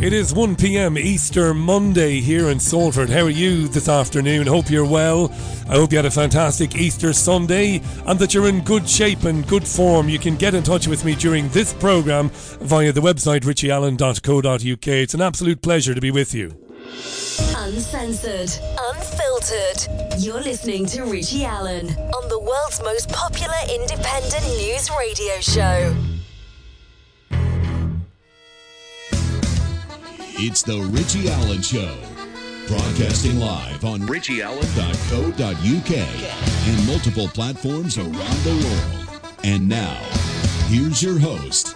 It is 1 p.m. Easter Monday here in Salford. How are you this afternoon? Hope you're well. I hope you had a fantastic Easter Sunday and that you're in good shape and good form. You can get in touch with me during this programme via the website richieallen.co.uk. It's an absolute pleasure to be with you. Uncensored, unfiltered. You're listening to Richie Allen on the world's most popular independent news radio show. It's the Richie Allen Show. Broadcasting live on richieallen.co.uk and multiple platforms around the world. And now, here's your host,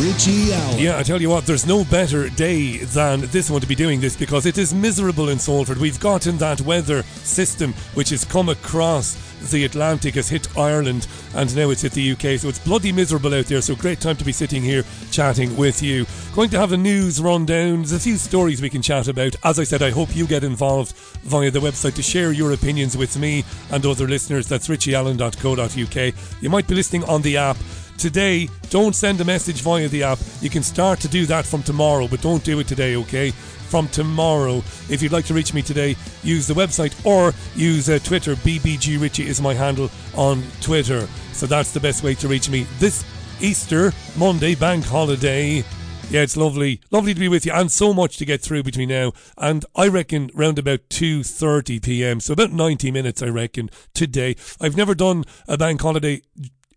Richie Allen. Yeah, I tell you what, there's no better day than this one to be doing this because it is miserable in Salford. We've gotten that weather system which has come across the Atlantic, has hit Ireland, and now it's hit the UK. So it's bloody miserable out there. So great time to be sitting here chatting with you. Going to have a news rundown. There's a few stories we can chat about. As I said, I hope you get involved via the website to share your opinions with me and other listeners. That's richieallen.co.uk. You might be listening on the app today, don't send a message via the app. You can start to do that from tomorrow, but don't do it today, okay? From tomorrow. If you'd like to reach me today, use the website or use uh, Twitter. BBG Richie is my handle on Twitter. So that's the best way to reach me this Easter Monday bank holiday. Yeah, it's lovely, lovely to be with you, and so much to get through between now and I reckon round about two thirty p.m. So about ninety minutes, I reckon today. I've never done a bank holiday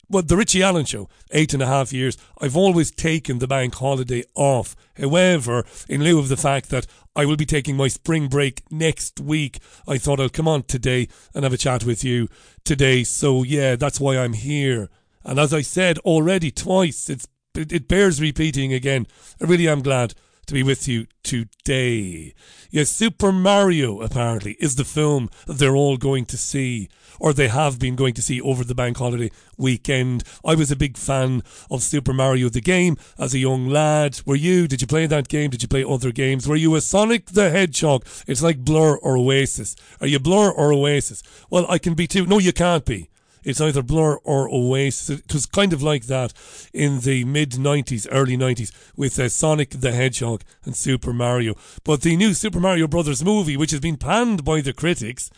well, the Richie Allen show, eight and a half years, I've always taken the bank holiday off. However, in lieu of the fact that I will be taking my spring break next week, I thought I'll come on today and have a chat with you today. So yeah, that's why I'm here. And as I said already twice, it's it, it bears repeating again. I really am glad to be with you today. Yes, Super Mario apparently is the film they're all going to see, or they have been going to see over the bank holiday weekend. I was a big fan of Super Mario the game as a young lad. Were you? Did you play that game? Did you play other games? Were you a Sonic the Hedgehog? It's like Blur or Oasis. Are you Blur or Oasis? Well, I can be too. No, you can't be. It's either Blur or Oasis. It was kind of like that in the mid 90s, early 90s with uh, Sonic the Hedgehog and Super Mario. But the new Super Mario Brothers movie, which has been panned by the critics,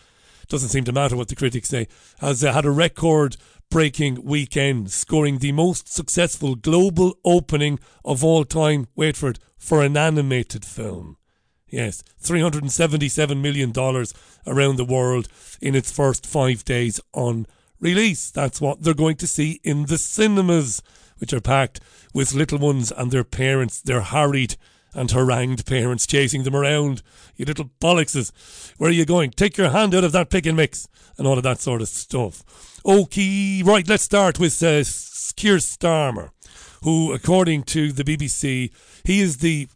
doesn't seem to matter what the critics say, has uh, had a record breaking weekend, scoring the most successful global opening of all time. Wait for it, for an animated film. Yes, $377 million around the world in its first five days on release. That's what they're going to see in the cinemas, which are packed with little ones and their parents. They're harried and harangued parents chasing them around. You little bollockses. Where are you going? Take your hand out of that pick and mix and all of that sort of stuff. Okay, right, let's start with uh, Keir Starmer, who, according to the BBC, he is the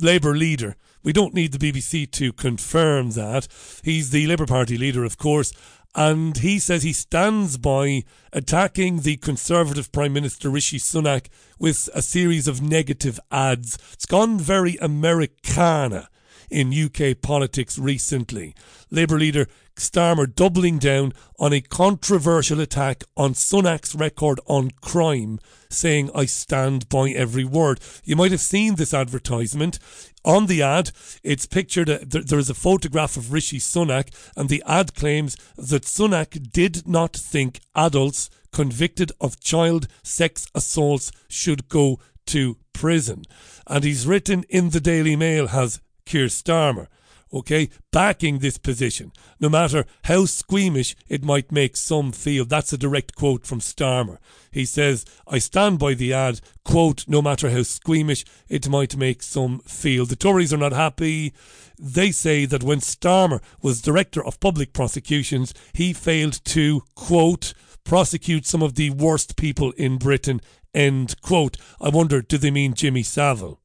Labour leader. We don't need the BBC to confirm that. He's the Labour Party leader, of course, and he says he stands by attacking the Conservative Prime Minister Rishi Sunak with a series of negative ads. It's gone very Americana in UK politics recently. Labour leader Starmer doubling down on a controversial attack on Sunak's record on crime, saying, I stand by every word. You might have seen this advertisement. On the ad, it's pictured, uh, there is a photograph of Rishi Sunak, and the ad claims that Sunak did not think adults convicted of child sex assaults should go to prison. And he's written in the Daily Mail, has Keir Starmer okay, backing this position, no matter how squeamish it might make some feel. That's a direct quote from Starmer. He says, I stand by the ad, quote, no matter how squeamish it might make some feel. The Tories are not happy. They say that when Starmer was Director of Public Prosecutions, he failed to, quote, prosecute some of the worst people in Britain, end quote. I wonder, do they mean Jimmy Savile?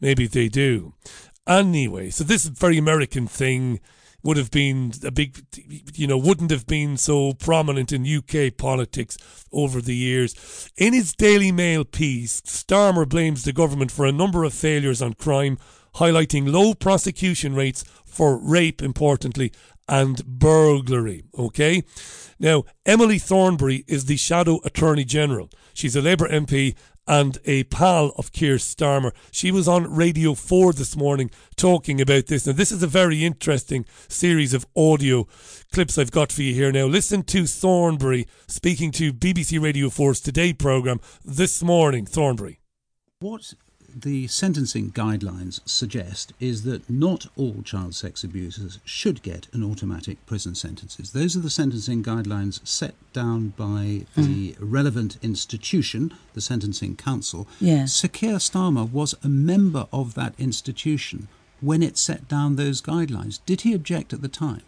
Maybe they do. Anyway, so this very American thing would have been a big, you know, wouldn't have been so prominent in UK politics over the years. In his Daily Mail piece, Starmer blames the government for a number of failures on crime, highlighting low prosecution rates for rape, importantly, and burglary. Okay? Now, Emily Thornberry is the Shadow Attorney General. She's a Labour MP and a pal of Keir Starmer. She was on Radio 4 this morning talking about this. Now, this is a very interesting series of audio clips I've got for you here now. Listen to Thornberry speaking to BBC Radio 4's Today programme this morning. Thornberry. What the sentencing guidelines suggest is that not all child sex abusers should get an automatic prison sentences. Those are the sentencing guidelines set down by the mm. relevant institution, the Sentencing Council. Yes. Sir Keir Starmer was a member of that institution when it set down those guidelines. Did he object at the time?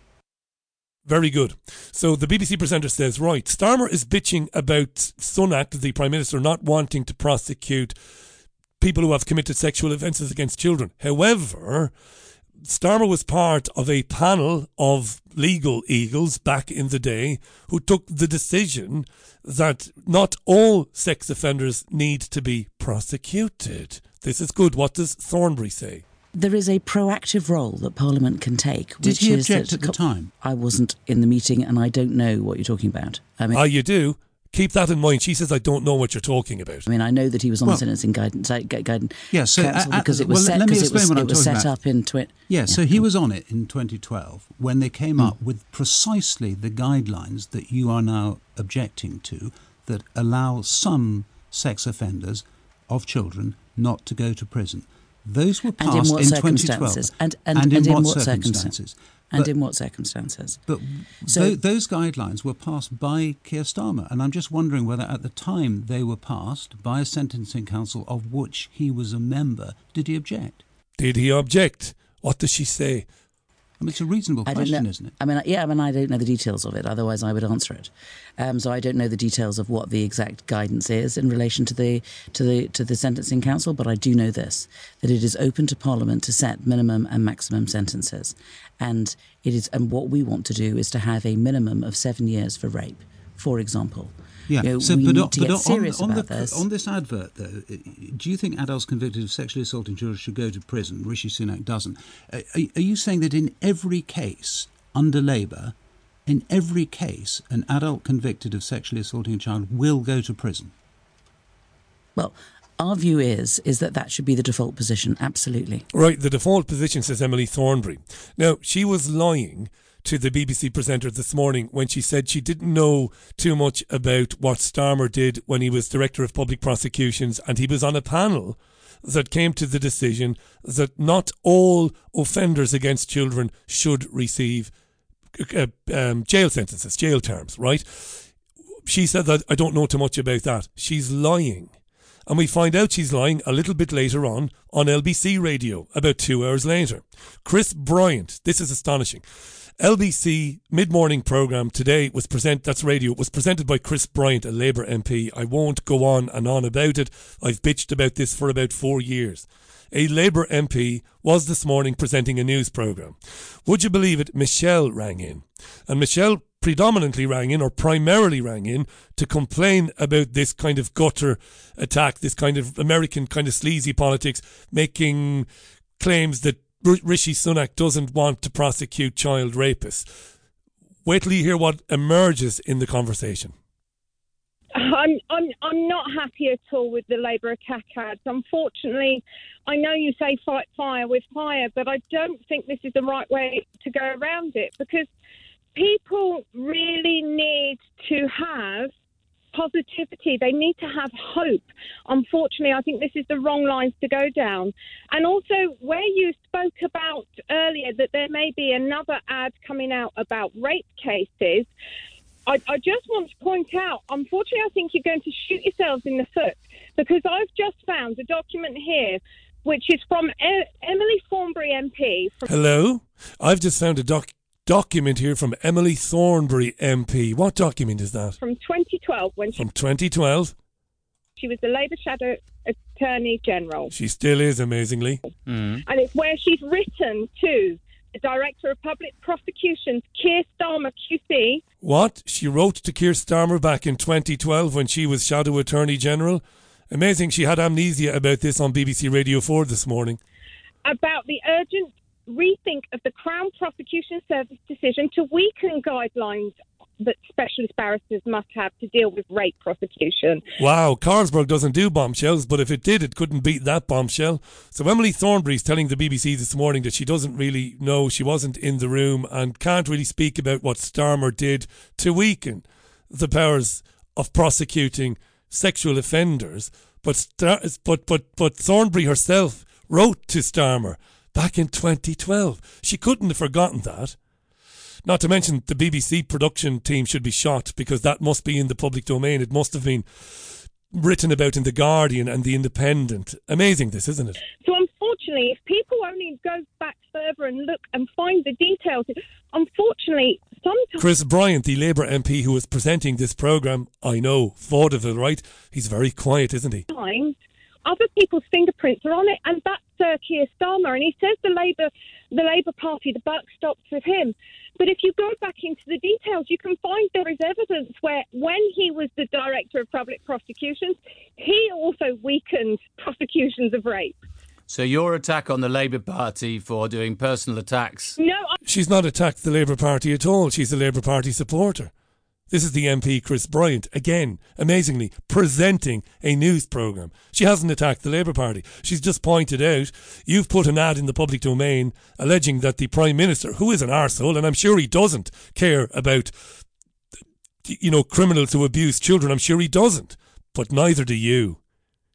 Very good. So the BBC presenter says, right, Starmer is bitching about Sunak, the Prime Minister, not wanting to prosecute people who have committed sexual offences against children. However, Starmer was part of a panel of legal eagles back in the day who took the decision that not all sex offenders need to be prosecuted. This is good. What does Thornberry say? There is a proactive role that Parliament can take. Did he object at the time? I wasn't in the meeting, and I don't know what you're talking about. I mean, ah, you do. Keep that in mind. She says, "I don't know what you're talking about." I mean, I know that he was on well, the sentencing guidance, uh, guidance yeah, so council uh, uh, because it was well, set, it was, it was set about. up in twi- yeah, yeah, so he was on it in 2012 when they came mm. up with precisely the guidelines that you are now objecting to that allow some sex offenders of children not to go to prison. Those were passed in, in 2012. And, and, and, and in, in, what, what circumstances? And but, in what circumstances? But so, th- those guidelines were passed by Keir Starmer, and I'm just wondering whether at the time they were passed by a sentencing council of which he was a member, did he object? Did he object? What does she say? I mean, it's a reasonable question, isn't it? I mean, yeah, I mean, I don't know the details of it. Otherwise, I would answer it. Um, so I don't know the details of what the exact guidance is in relation to the to the to the sentencing council. But I do know this: that it is open to Parliament to set minimum and maximum sentences, and it is. And what we want to do is to have a minimum of seven years for rape, for example. Yeah. You know, so, we but, need to but get serious on, on the, this. On this advert, though, do you think adults convicted of sexually assaulting children should go to prison? Rishi Sunak doesn't. Are, are you saying that in every case under Labour, in every case, an adult convicted of sexually assaulting a child will go to prison? Well, our view is is that that should be the default position. Absolutely. Right. The default position says Emily Thornberry. Now she was lying to the BBC presenter this morning when she said she didn't know too much about what Starmer did when he was Director of Public Prosecutions and he was on a panel that came to the decision that not all offenders against children should receive uh, um, jail sentences, jail terms, right? She said that I don't know too much about that. She's lying. And we find out she's lying a little bit later on on LBC radio, about two hours later. Chris Bryant, this is astonishing. LBC mid morning programme today was present that's radio was presented by Chris Bryant, a Labour MP. I won't go on and on about it. I've bitched about this for about four years. A Labour MP was this morning presenting a news programme. Would you believe it? Michelle rang in. And Michelle predominantly rang in or primarily rang in to complain about this kind of gutter attack, this kind of American kind of sleazy politics, making claims that Rishi Sunak doesn't want to prosecute child rapists. Wait till you hear what emerges in the conversation. I'm I'm I'm not happy at all with the Labour attack ads. Unfortunately, I know you say fight fire with fire, but I don't think this is the right way to go around it because people really need to have positivity. They need to have hope. Unfortunately, I think this is the wrong lines to go down. And also, where you spoke about earlier that there may be another ad coming out about rape cases, I, I just want to point out, unfortunately, I think you're going to shoot yourselves in the foot because I've just found a document here which is from e- Emily Thornberry MP. From- Hello? I've just found a doc document here from Emily Thornberry MP. What document is that? From 2012. When she, from 2012? She was the Labour Shadow Attorney General. She still is, amazingly. Mm. And it's where she's written to the Director of Public Prosecutions, Keir Starmer QC. What? She wrote to Keir Starmer back in 2012 when she was Shadow Attorney General? Amazing. She had amnesia about this on BBC Radio 4 this morning. About the urgent rethink of the Crown Prosecution Service decision to weaken guidelines that specialist barristers must have to deal with rape prosecution. Wow, Carlsberg doesn't do bombshells, but if it did, it couldn't beat that bombshell. So Emily Thornberry is telling the BBC this morning that she doesn't really know, she wasn't in the room, and can't really speak about what Starmer did to weaken the powers of prosecuting sexual offenders. But Star- but but but Thornberry herself wrote to Starmer back in 2012. She couldn't have forgotten that. Not to mention the BBC production team should be shot because that must be in the public domain. It must have been written about in The Guardian and The Independent. Amazing, this, isn't it? So, unfortunately, if people only go back further and look and find the details, unfortunately, sometimes. Chris Bryant, the Labour MP who was presenting this programme, I know, vaudeville, right? He's very quiet, isn't he? Other people's fingerprints are on it, and that's uh, Keir Starmer. And he says the Labour, the Labour Party, the buck stops with him. But if you go back into the details, you can find there is evidence where, when he was the director of public prosecutions, he also weakened prosecutions of rape. So your attack on the Labour Party for doing personal attacks? No, I- She's not attacked the Labour Party at all. She's a Labour Party supporter. This is the MP Chris Bryant, again, amazingly, presenting a news programme. She hasn't attacked the Labour Party. She's just pointed out you've put an ad in the public domain alleging that the Prime Minister, who is an arsehole, and I'm sure he doesn't care about, you know, criminals who abuse children, I'm sure he doesn't. But neither do you,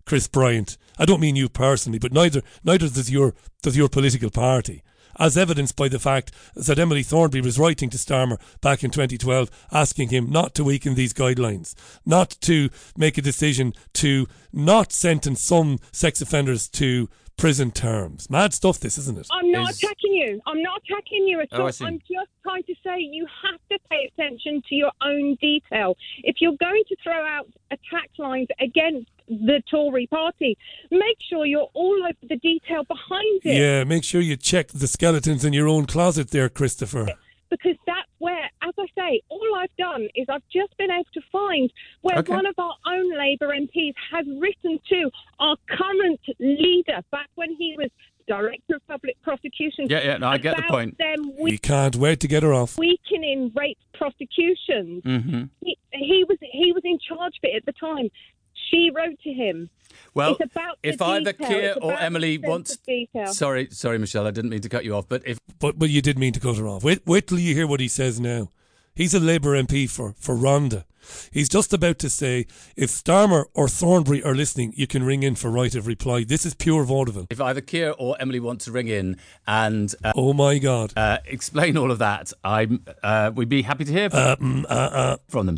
Chris Bryant. I don't mean you personally, but neither neither does your does your political party as evidenced by the fact that Emily Thornberry was writing to Starmer back in 2012 asking him not to weaken these guidelines, not to make a decision to not sentence some sex offenders to prison terms. Mad stuff, this, isn't it? I'm not Is- attacking you. I'm not attacking you at Oh, I all. see. I'm just trying to say you have to pay attention to your own detail. If you're going to throw out attack lines against the Tory party, make sure you're all over the detail behind it. Yeah, make sure you check the skeletons in your own closet there, Christopher. Because that's where, as I say, all I've done is I've just been able to find where Okay. one of our own Labour MPs has written to our current leader back when he was Director of Public Prosecutions. Yeah, yeah, no, I get the about point. Them We can't wait to get her off. weakening rape prosecutions. hmm He, he was he was in charge of it at the time. She wrote to him. Well, It's about the if either detail. Keir It's or Emily wants, of detail. sorry, sorry, Michelle, I didn't mean to cut you off, but if But but you did mean to cut her off. Wait wait till you hear what he says now. He's a Labour MP for, for Rhondda. He's just about to say, if Starmer or Thornberry are listening, you can ring in for right of reply. This is pure vaudeville. if either Keir or Emily want to ring in and uh, Oh my God. uh, explain all of that, I'm uh, we'd be happy to hear from, Uh, mm, uh, uh. from them.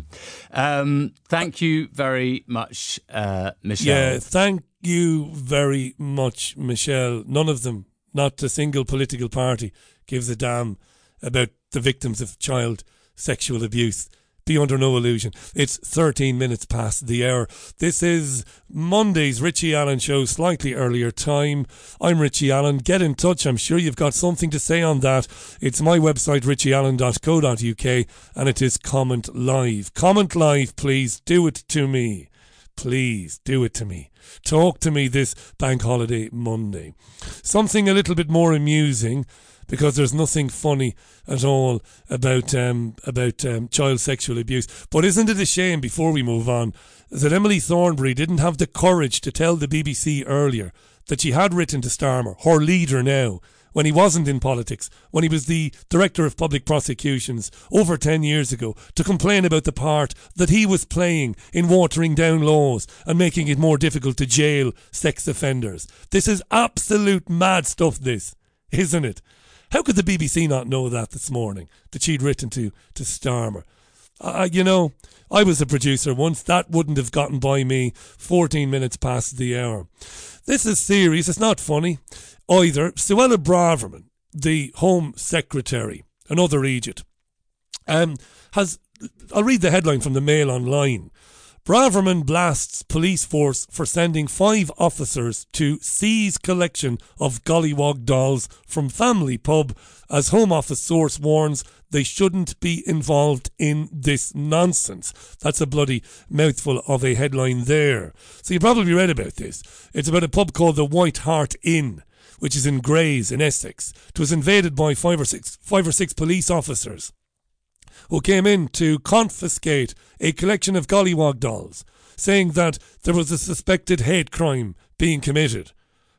Um, thank you very much, uh, Michelle. Yeah, thank you very much, Michelle. None of them, not a single political party, gives a damn about the victims of child sexual abuse. Be under no illusion. It's 13 minutes past the hour. This is Monday's Richie Allen show, slightly earlier time. I'm Richie Allen. Get in touch. I'm sure you've got something to say on that. It's my website, richieallen.co.uk, and it is Comment Live. Comment Live, please. Do it to me. Please do it to me. Talk to me this bank holiday Monday. Something a little bit more amusing because there's nothing funny at all about um, about um, child sexual abuse. But isn't it a shame before we move on that Emily Thornberry didn't have the courage to tell the BBC earlier that she had written to Starmer, her leader now, when he wasn't in politics, when he was the Director of Public Prosecutions over 10 years ago, to complain about the part that he was playing in watering down laws and making it more difficult to jail sex offenders. This is absolute mad stuff, this, isn't it? How could the BBC not know that this morning, that she'd written to, to Starmer? Uh, you know, I was a producer once. That wouldn't have gotten by me 14 minutes past the hour. This is serious. It's not funny either. Suella Braverman, the Home Secretary, another Egypt, um, has. I'll read the headline from the Mail Online. Braverman blasts police force for sending five officers to seize collection of Gollywog dolls from family pub as Home Office source warns they shouldn't be involved in this nonsense. That's a bloody mouthful of a headline there. So you probably read about this. It's about a pub called the White Hart Inn, which is in Grays in Essex. It was invaded by five or six five or six police officers who came in to confiscate a collection of Gollywog dolls, saying that there was a suspected hate crime being committed.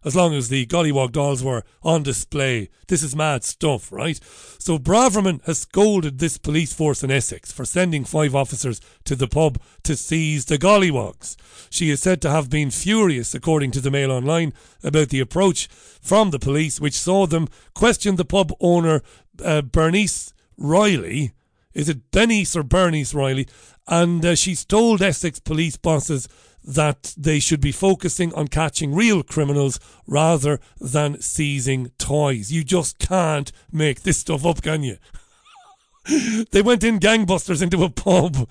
As long as the Gollywog dolls were on display. This is mad stuff, right? So Braverman has scolded this police force in Essex for sending five officers to the pub to seize the Gollywogs. She is said to have been furious, according to the Mail Online, about the approach from the police, which saw them question the pub owner, uh, Bernice Riley. Is it Bernice or Bernice Riley? And uh, she's told Essex police bosses that they should be focusing on catching real criminals rather than seizing toys. You just can't make this stuff up, can you? they went in gangbusters into a pub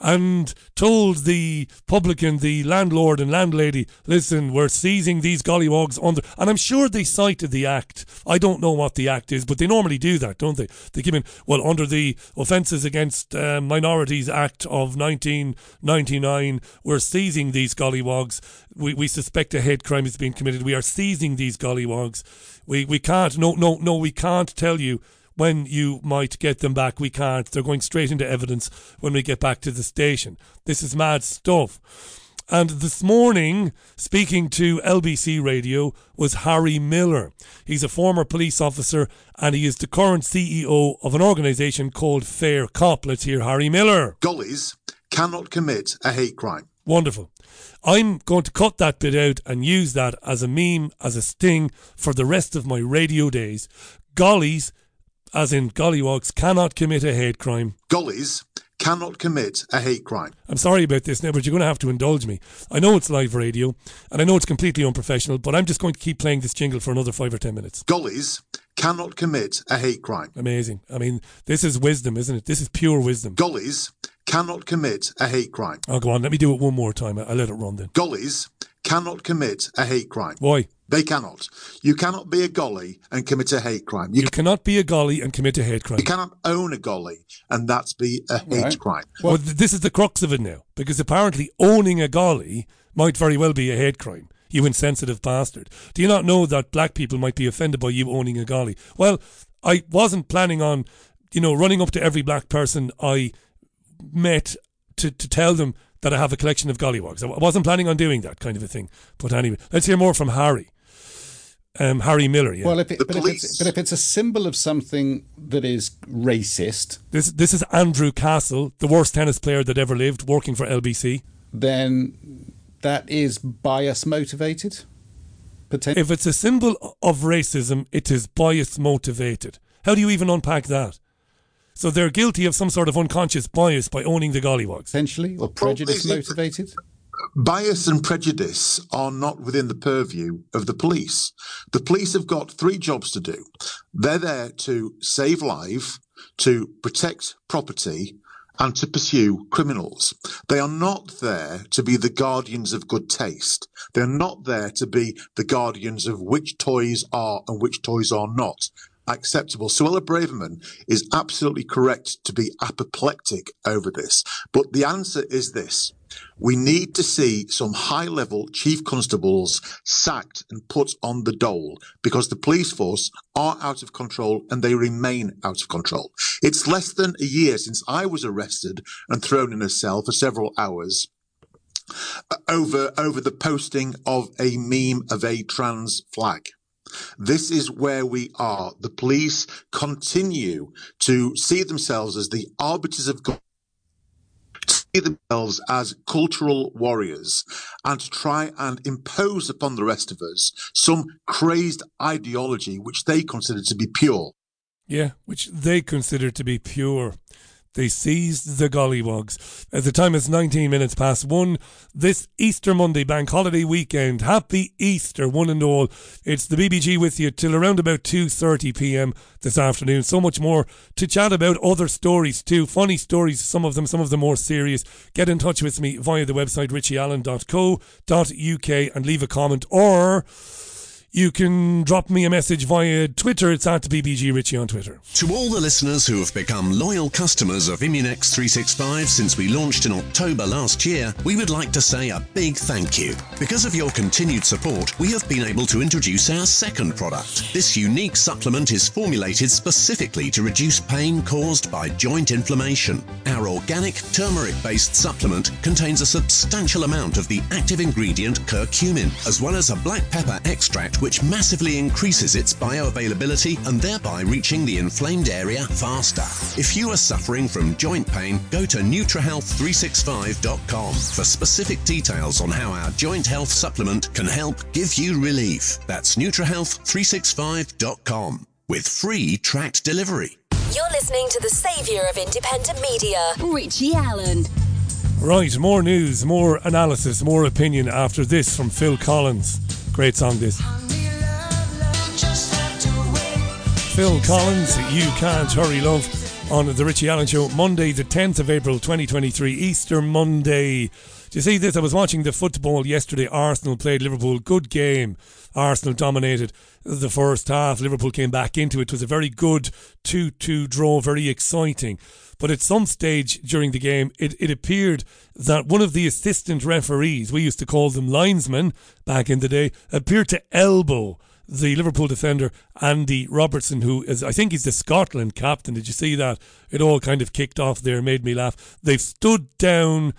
and told the publican, the landlord and landlady, listen, we're seizing these gollywogs under. And I'm sure they cited the act. I don't know what the act is, but they normally do that, don't they? They give in, well, under the Offences Against uh, Minorities Act of 1999, we're seizing these gollywogs. We, we suspect a hate crime is being committed. We are seizing these gollywogs. We, we can't, no, no, no, we can't tell you when you might get them back. We can't. They're going straight into evidence when we get back to the station. This is mad stuff. And this morning, speaking to LBC Radio, was Harry Miller. He's a former police officer and he is the current CEO of an organisation called Fair Cop. Let's hear Harry Miller. Gollies cannot commit a hate crime. Wonderful. I'm going to cut that bit out and use that as a meme, as a sting for the rest of my radio days. Gollies as in gollywogs, cannot commit a hate crime. Gollies cannot commit a hate crime. I'm sorry about this now, but you're going to have to indulge me. I know it's live radio, and I know it's completely unprofessional, but I'm just going to keep playing this jingle for another five or ten minutes. Gollies cannot commit a hate crime. Amazing. I mean, this is wisdom, isn't it? This is pure wisdom. Gollies cannot commit a hate crime. Oh, go on. Let me do it one more time. I'll let it run then. Gollies cannot commit a hate crime. Why? They cannot. You cannot be a golly and commit a hate crime. You, you cannot be a golly and commit a hate crime. You cannot own a golly and that's be a hate right. crime. Well, well, this is the crux of it now, because apparently owning a golly might very well be a hate crime. You insensitive bastard. Do you not know that black people might be offended by you owning a golly? Well, I wasn't planning on, you know, running up to every black person I met to, to tell them that I have a collection of gollywogs. I wasn't planning on doing that kind of a thing. But anyway, let's hear more from Harry um, Harry Miller. Yeah. Well, if it, but, if it's, but if it's a symbol of something that is racist, this this is Andrew Castle, the worst tennis player that ever lived, working for LBC. Then that is bias motivated. Potent- if it's a symbol of racism, it is bias motivated. How do you even unpack that? So they're guilty of some sort of unconscious bias by owning the gollywogs. Essentially, or prejudice motivated? bias and prejudice are not within the purview of the police. The police have got three jobs to do. They're there to save life, to protect property, and to pursue criminals. They are not there to be the guardians of good taste. They're not there to be the guardians of which toys are and which toys are not acceptable. Suella Braverman is absolutely correct to be apoplectic over this. But the answer is this. We need to see some high level chief constables sacked and put on the dole because the police force are out of control and they remain out of control. It's less than a year since I was arrested and thrown in a cell for several hours uh, over, over the posting of a meme of a trans flag. This is where we are. The police continue to see themselves as the arbiters of God see themselves as cultural warriors and to try and impose upon the rest of us some crazed ideology which they consider to be pure. Yeah, which they consider to be pure. They seized the gollywogs. At the time it's 19 minutes past one. This Easter Monday bank holiday weekend. Happy Easter, one and all. It's the BBG with you till around about 2.30 p.m. this afternoon. So much more to chat about. Other stories too. Funny stories, some of them, some of them more serious. Get in touch with me via the website richieallen.co.uk and leave a comment or you can drop me a message via Twitter. It's at BBG Richie on Twitter. To all the listeners who have become loyal customers of Immunex 365 since we launched in October last year, we would like to say a big thank you. Because of your continued support, we have been able to introduce our second product. This unique supplement is formulated specifically to reduce pain caused by joint inflammation. Our organic turmeric based supplement contains a substantial amount of the active ingredient curcumin, as well as a black pepper extract which massively increases its bioavailability and thereby reaching the inflamed area faster. If you are suffering from joint pain, go to NutraHealth365.com for specific details on how our joint health supplement can help give you relief. That's NutraHealth365.com with free tracked delivery. You're listening to the saviour of independent media, Richie Allen. Right, more news, more analysis, more opinion after this from Phil Collins. Great song, this. Phil Collins, You Can't Hurry Love on The Richie Allen Show, Monday, the 10th of April 2023, Easter Monday. Do you see this? I was watching the football yesterday. Arsenal played Liverpool. Good game. Arsenal dominated the first half. Liverpool came back into it. It was a very good 2 2 draw, very exciting. But at some stage during the game, it, it appeared that one of the assistant referees, we used to call them linesmen back in the day, appeared to elbow the Liverpool defender Andy Robertson, who is I think he's the Scotland captain. Did you see that? It all kind of kicked off there, made me laugh. They've stood down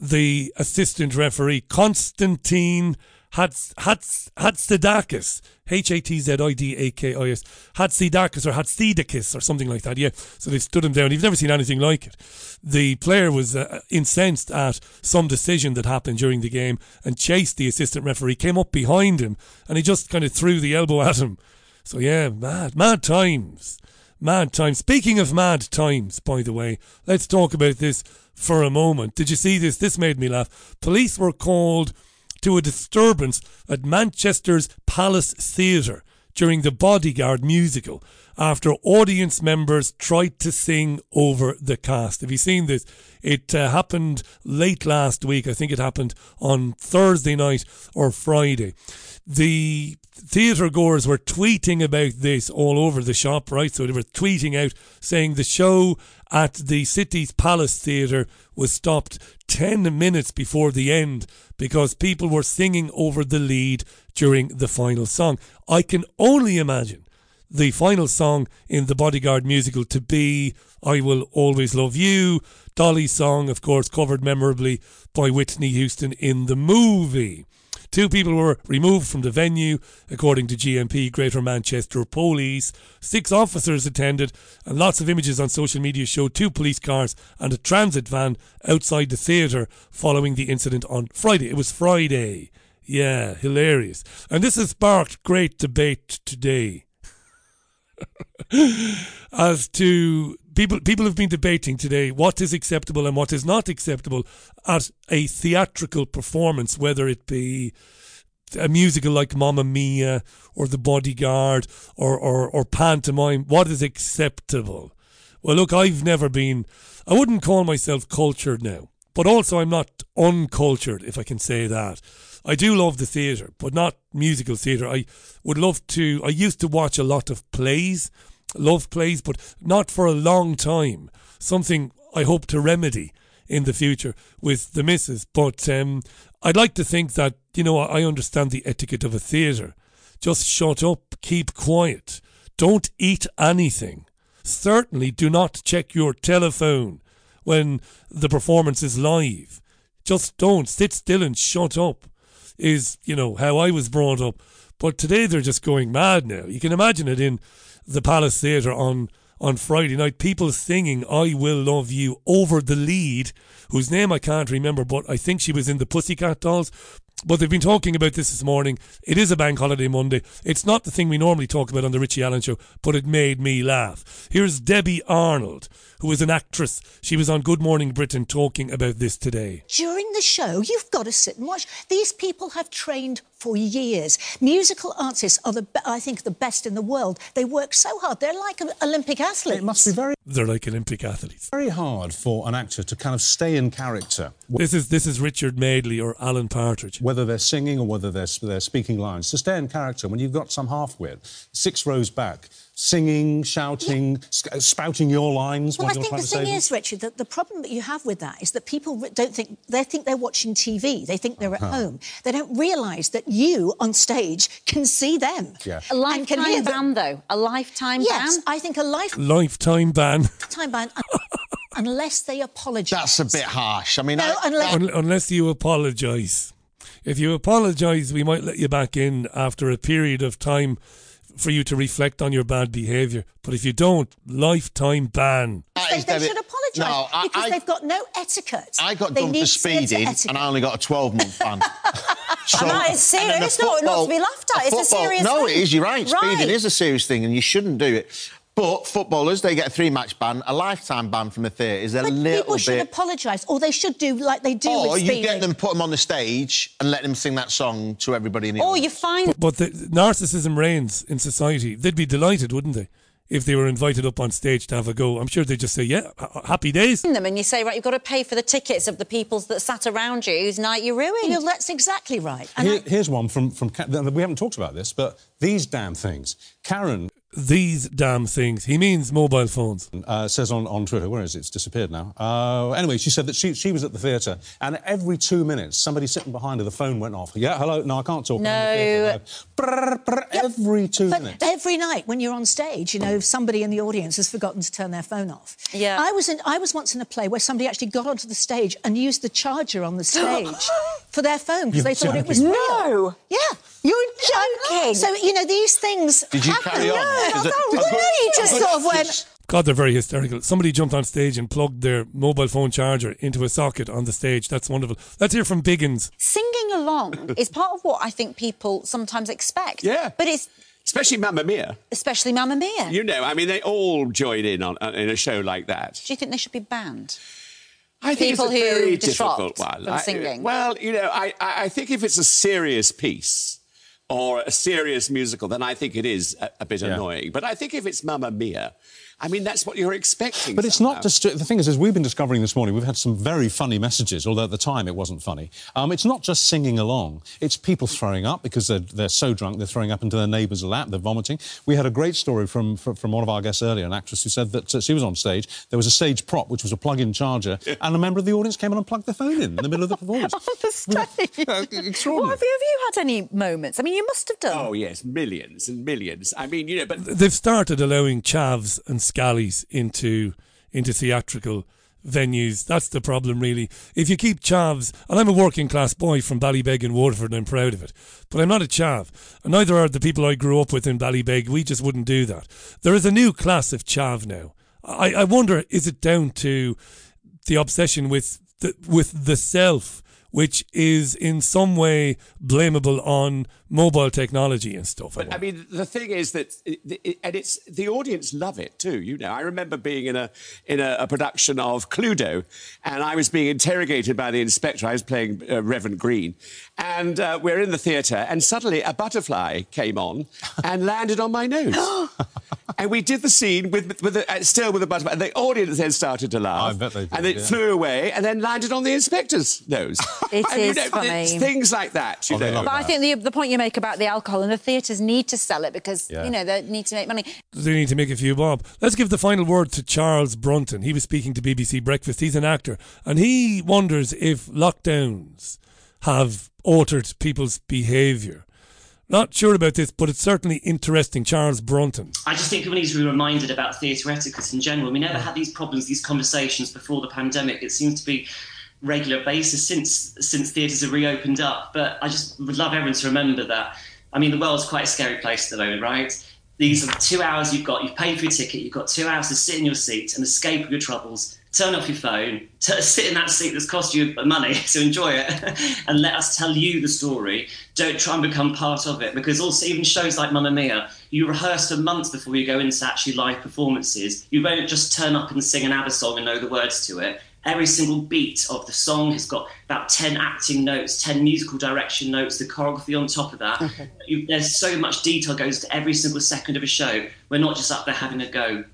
the assistant referee Constantine Hats, Hats, Hatzidakis, H A T Z I D A K I S, Hatzidakis or Hatzidakis or something like that. Yeah, so they stood him down. You've never seen anything like it. The player was uh, incensed at some decision that happened during the game and chased the assistant referee, came up behind him, and he just kind of threw the elbow at him. So yeah, mad, mad times. Mad times. Speaking of mad times, by the way, let's talk about this for a moment. Did you see this? This made me laugh. Police were called to a disturbance at Manchester's Palace Theatre during the Bodyguard musical after audience members tried to sing over the cast. Have you seen this? It uh, happened late last week. I think it happened on Thursday night or Friday. The theatre goers were tweeting about this all over the shop, right? So they were tweeting out saying the show at the city's Palace Theatre was stopped 10 minutes before the end because people were singing over the lead during the final song. I can only imagine the final song in the Bodyguard musical to be I Will Always Love You. Dolly's song, of course, covered memorably by Whitney Houston in the movie. Two people were removed from the venue, according to GMP Greater Manchester Police. Six officers attended, and lots of images on social media show two police cars and a transit van outside the theatre following the incident on Friday. It was Friday. Yeah, hilarious. And this has sparked great debate today as to people people have been debating today what is acceptable and what is not acceptable at a theatrical performance, whether it be a musical like Mamma Mia or The Bodyguard or, or, or pantomime. What is acceptable? Well, look, I've never been, I wouldn't call myself cultured now, but also I'm not uncultured, if I can say that. I do love the theatre, but not musical theatre. I would love to, I used to watch a lot of plays love plays, but not for a long time. Something I hope to remedy in the future with the missus. But um, I'd like to think that, you know, I understand the etiquette of a theatre. Just shut up, keep quiet, don't eat anything. Certainly do not check your telephone when the performance is live. Just don't sit still and shut up, is, you know, how I was brought up. But today they're just going mad now. You can imagine it in the Palace Theatre on on Friday night. People singing "I Will Love You" over the lead, whose name I can't remember, but I think she was in the Pussycat Dolls. But they've been talking about this this morning. It is a bank holiday Monday. It's not the thing we normally talk about on the Richie Allen show, but it made me laugh. Here's Debbie Arnold, who is an actress. She was on Good Morning Britain talking about this today. During the show, you've got to sit and watch. These people have trained for years. Musical artists are the, I think, the best in the world. They work so hard. They're like Olympic athletes. It must be very they're like Olympic athletes. Very hard for an actor to kind of stay in character. This is this is Richard Madeley or Alan Partridge. Whether they're singing or whether they're, they're speaking lines, to stay in character when you've got some half-wit, six rows back, singing, shouting, yeah. spouting your lines. Well, I think the thing is, Richard, that the problem that you have with that is that people don't think they think they're watching TV. They think they're at uh-huh. home. They don't realise that you on stage can see them. Yeah. A lifetime ban, though. A lifetime yes, ban. I think a life lifetime ban. Lifetime ban. unless they apologise. That's a bit harsh. I mean, no, I, unless, Un- unless you apologise. If you apologise, we might let you back in after a period of time for you to reflect on your bad behaviour. But if you don't, lifetime ban. Ah, they, they should apologise no, I, because I, they've got no etiquette. I got they done for speeding, and I only got a 12 month ban. so, that is serious. It's not, not to be laughed at. A it's football, a serious no, thing. it is. You're right. right. Speeding is a serious thing, and you shouldn't do it. But footballers, they get a three-match ban. A lifetime ban from a theatre is a but little people should apologise, or they should do like they do or with you get them, put them on the stage, and let them sing that song to everybody in the Or audience. you find... But, but the narcissism reigns in society. They'd be delighted, wouldn't they? if they were invited up on stage to have a go. I'm sure they'd just say, yeah, happy days. Them and you say, right, you've got to pay for the tickets of the people that sat around you whose night you ruined. You know, that's exactly right. Here, I... Here's one from, from... We haven't talked about this, but these damn things. Karen these damn things. He means mobile phones. Uh, says on, on Twitter, where is it? It's disappeared now. Uh, anyway, she said that she, she was at the theatre and every two minutes somebody sitting behind her, the phone went off. Yeah, hello? No, I can't talk. No. Brr, brr, every two but minutes. Every night when you're on stage, you know, somebody in the audience has forgotten to turn their phone off. Yeah. I was, in, I was once in a play where somebody actually got onto the stage and used the charger on the stage for their phone because they thought it was real. No. Yeah. You're joking. So, you know, these things Did you happen. carry on? No, Is it- no, no, he just sort of went... God, they're very hysterical. Somebody jumped on stage and plugged their mobile phone charger into a socket on the stage. That's wonderful. Let's hear from Biggins. Singing along is part of what I think people sometimes expect. Yeah. But it's Especially Mamma Mia. especially Mamma Mia. You know, I mean, they all join in on uh, in a show like that. Do you think they should be banned? I think People it's a who very difficult one. from I- singing. well, you know, I, I I think if it's a serious piece or a serious musical, then I think it is a, a bit Yeah. annoying. But I think if it's Mamma Mia, I mean, that's what you're expecting. But it's somehow. not just the thing is, as we've been discovering this morning, we've had some very funny messages. Although at the time it wasn't funny. Um, it's not just singing along; it's people throwing up because they're they're so drunk they're throwing up into their neighbour's lap. They're vomiting. We had a great story from from, from one of our guests earlier, an actress who said that uh, she was on stage. There was a stage prop which was a plug-in charger, and a member of the audience came on and plugged their phone in in the middle of the performance. on the stage. Uh, What extraordinary. have you, have you had any moments? I mean, you must have done. Oh yes, millions and millions. I mean, you know, but They've started allowing chavs and scallies into into theatrical venues. That's the problem, really. If you keep chavs, and I'm a working class boy from Ballybeg in Waterford, and I'm proud of it, but I'm not a chav, and neither are the people I grew up with in Ballybeg. We just wouldn't do that. There is a new class of chav now. I, I wonder, is it down to the obsession with the, with the self? Which is in some way blamable on mobile technology and stuff. I But I mean, the thing is that, it, it, and it's the audience love it too. You know, I remember being in a in a, a production of Cluedo, and I was being interrogated by the inspector. I was playing uh, Reverend Green, and uh, we're in the theatre, and suddenly a butterfly came on and landed on my nose. and we did the scene with, with the, uh, still with the butterfly. And the audience then started to laugh. I bet they did, And it yeah. flew away and then landed on the inspector's nose. It and, you know, funny. things like that. You Oh, know. love But I think the, the point you make about the alcohol and the theatres need to sell it because, Yeah. you know, they need to make money. They need to make a few bob. Let's give the final word to Charles Brunton. He was speaking to BBC Breakfast. He's an actor, and he wonders if lockdowns have altered people's behaviour. Not sure about this, but it's certainly interesting. Charles Brunton. I just think people need to be reminded about theatre etiquette in general. We never had these problems, these conversations before the pandemic. It seems to be regular basis since since theatres have reopened up. But I just would love everyone to remember that. I mean, the world's quite a scary place at the moment, right? These are two hours you've got. You've paid for your ticket. You've got two hours to sit in your seat and escape your troubles. Turn off your phone. T- sit in that seat that's cost you money to enjoy it, and let us tell you the story. Don't try and become part of it because also even shows like Mamma Mia, you rehearse for months before you go into actually live performances. You won't just turn up and sing an ABBA song and know the words to it. Every single beat of the song has got about 10 acting notes, 10 musical direction notes, the choreography on top of that. You, there's so much detail goes to every single second of a show. We're not just up there having a go.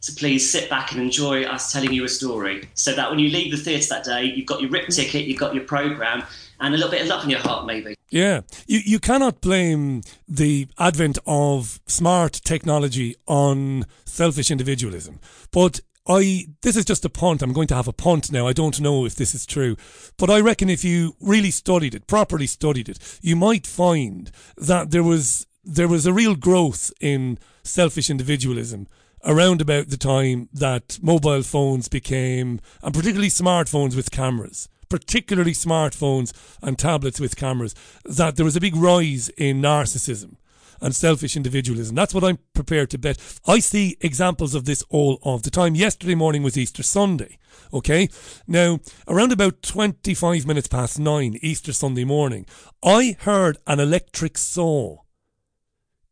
So please sit back and enjoy us telling you a story. So that when you leave the theatre that day, you've got your rip ticket, you've got your programme, and a little bit of love in your heart, maybe. Yeah, you you cannot blame the advent of smart technology on selfish individualism. But I this is just a punt. I'm going to have a punt now. I don't know if this is true, but I reckon if you really studied it, properly studied it, you might find that there was there was a real growth in selfish individualism around about the time that mobile phones became, and particularly smartphones with cameras, particularly smartphones and tablets with cameras, that there was a big rise in narcissism and selfish individualism. That's what I'm prepared to bet. I see examples of this all of the time. Yesterday morning was Easter Sunday. Okay. Now, around about 25 minutes past nine, Easter Sunday morning, I heard an electric saw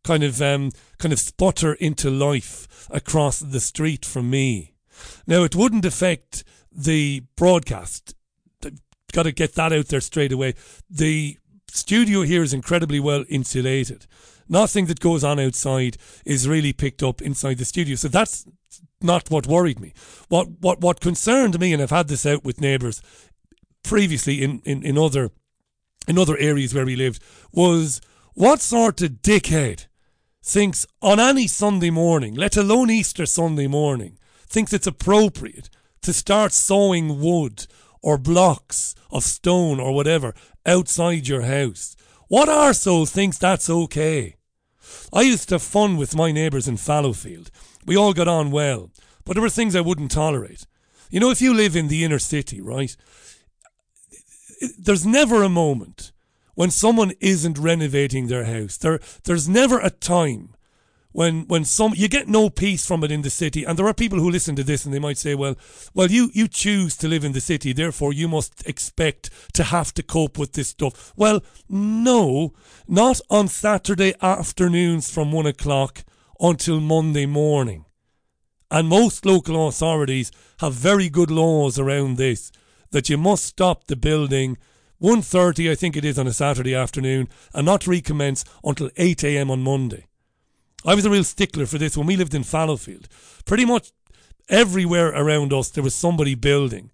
kind of um, kind of sputter into life across the street from me. Now it wouldn't affect the broadcast. Got to get that out there straight away. The studio here is incredibly well insulated. Nothing that goes on outside is really picked up inside the studio. So that's not what worried me. What what what concerned me, and I've had this out with neighbours previously in, in, in other in other areas where we lived, was what sort of dickhead thinks on any Sunday morning, let alone Easter Sunday morning, thinks it's appropriate to start sawing wood or blocks of stone or whatever outside your house. What arsehole thinks that's okay? I used to have fun with my neighbours in Fallowfield. We all got on well, but there were things I wouldn't tolerate. You know, if you live in the inner city, right, there's never a moment when someone isn't renovating their house. There, there's never a time when when some you get no peace from it in the city. And there are people who listen to this and they might say, well, well, you you choose to live in the city, therefore you must expect to have to cope with this stuff. Well, no, not on Saturday afternoons from one o'clock until Monday morning. And most local authorities have very good laws around this that you must stop the building 1.30 I think it is on a Saturday afternoon and not recommence until 8am on Monday. I was a real stickler for this when we lived in Fallowfield. Pretty much everywhere around us there was somebody building.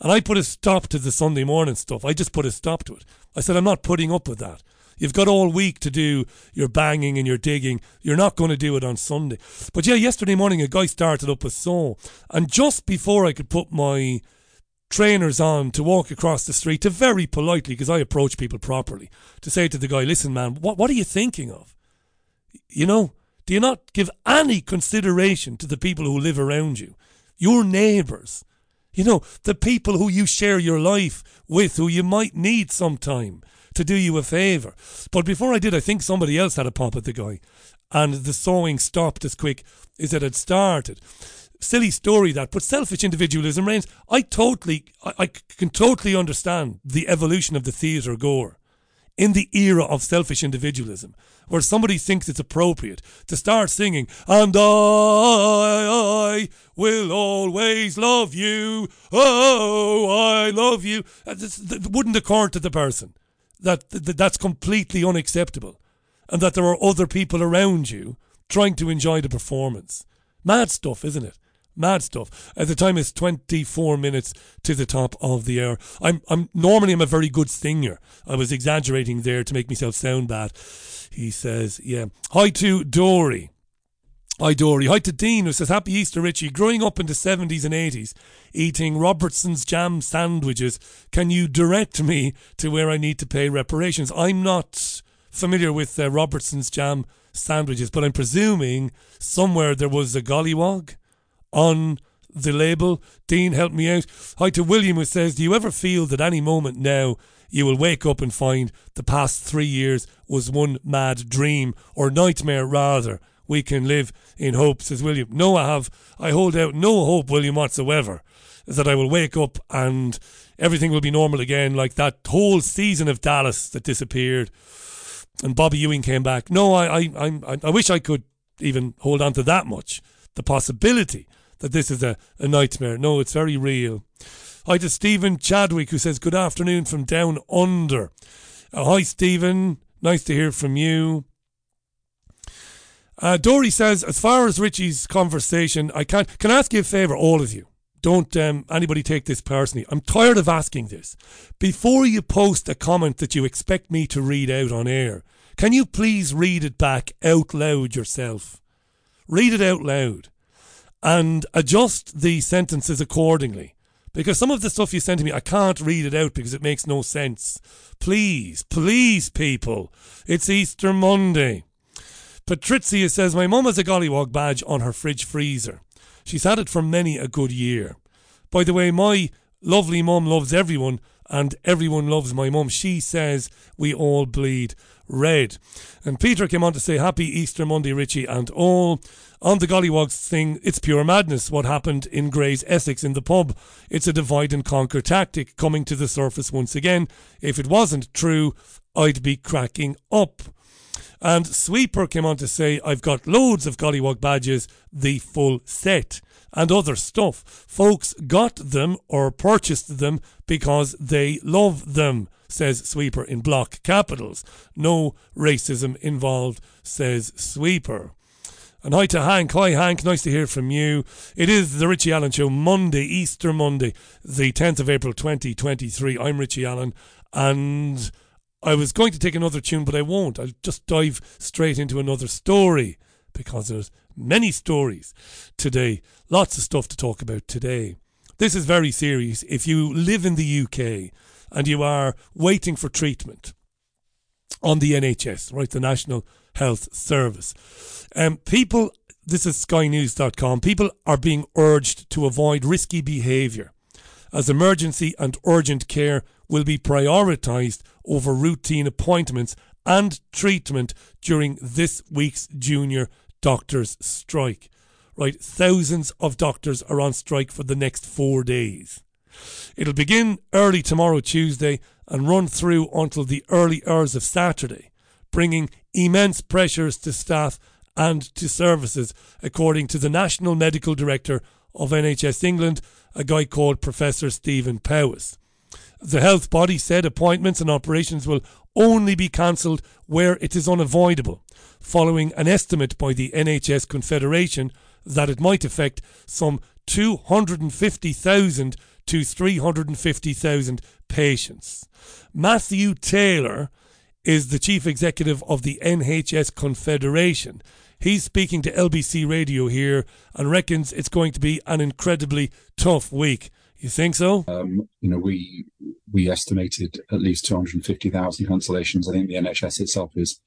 And I put a stop to the Sunday morning stuff. I just put a stop to it. I said, I'm not putting up with that. You've got all week to do your banging and your digging. You're not going to do it on Sunday. But yeah, yesterday morning a guy started up a saw. And just before I could put my trainers on to walk across the street to very politely, because I approach people properly, to say to the guy, listen, man, what, what are you thinking of? You know, do you not give any consideration to the people who live around you? Your neighbours. You know, the people who you share your life with, who you might need sometime to do you a favour. But before I did, I think somebody else had a pop at the guy. And the sawing stopped as quick as it had started silly story that, but selfish individualism reigns. I totally, I, I can totally understand the evolution of the theatre gore in the era of selfish individualism, where somebody thinks it's appropriate to start singing, and I, I will always love you, oh, I love you. Uh, that wouldn't occur to the person that that's completely unacceptable, and that there are other people around you trying to enjoy the performance. Mad stuff, isn't it? Mad stuff. At the time, it's 24 minutes to the top of the hour. I'm, I'm normally I'm a very good singer. I was exaggerating there to make myself sound bad. He says, yeah. Hi to Dory. Hi, Dory. Hi to Dean, who says, Happy Easter, Richie. Growing up in the 70s and 80s, eating Robertson's jam sandwiches, can you direct me to where I need to pay reparations? I'm not familiar with uh, Robertson's jam sandwiches, but I'm presuming somewhere there was a gollywog on the label. Dean, help me out. Hi to William, who says, Do you ever feel that any moment now you will wake up and find the past three years was one mad dream or nightmare rather? We can live in hope, says William. No, I have. I hold out no hope, William, whatsoever, that I will wake up and everything will be normal again, like that whole season of Dallas that disappeared and Bobby Ewing came back. No, I, I, I, I wish I could even hold on to that much. The possibility that this is a, a nightmare. No, it's very real. Hi to Stephen Chadwick, who says, Good afternoon from down under. Uh, hi, Stephen. Nice to hear from you. Uh, Dory says, as far as Richie's conversation, I can't. Can I ask you a favour, all of you? Don't um, anybody take this personally. I'm tired of asking this. Before you post a comment that you expect me to read out on air, can you please read it back out loud yourself? Read it out loud and adjust the sentences accordingly. Because some of the stuff you send to me, I can't read it out because it makes no sense. Please, please, people. It's Easter Monday. Patrizia says, My mum has a Gollywog badge on her fridge freezer. She's had it for many a good year. By the way, my lovely mum loves everyone, and everyone loves my mum. She says we all bleed red. And Peter came on to say, Happy Easter Monday, Richie, and all. On the Gollywogs thing, it's pure madness what happened in Grays Essex in the pub. It's a divide and conquer tactic coming to the surface once again. If it wasn't true, I'd be cracking up. And Sweeper came on to say, I've got loads of Gollywog badges, the full set, and other stuff. Folks got them or purchased them because they love them, says Sweeper in block capitals. No racism involved, says Sweeper. And hi to Hank. Hi, Hank. Nice to hear from you. It is the Richie Allen Show, Monday, Easter Monday, the 10th of April 2023. I'm Richie Allen, and I was going to take another tune, but I won't. I'll just dive straight into another story because there's many stories today. Lots of stuff to talk about today. This is very serious. If you live in the UK and you are waiting for treatment on the NHS, right, the National Health Service, um, people, this is skynews.com, people are being urged to avoid risky behaviour as emergency and urgent care will be prioritised over routine appointments and treatment during this week's junior doctors' strike. Right, thousands of doctors are on strike for the next four days. It'll begin early tomorrow, Tuesday, and run through until the early hours of Saturday, bringing immense pressures to staff and to services, according to the National Medical Director of NHS England, a guy called Professor Stephen Powis. The health body said appointments and operations will only be cancelled where it is unavoidable, following an estimate by the NHS Confederation that it might affect some 250,000 to 350,000 patients. Matthew Taylor is the chief executive of the NHS Confederation. He's speaking to LBC Radio here and reckons it's going to be an incredibly tough week. You think so? Um, you know, we we estimated at least 250,000 cancellations. I think the NHS itself is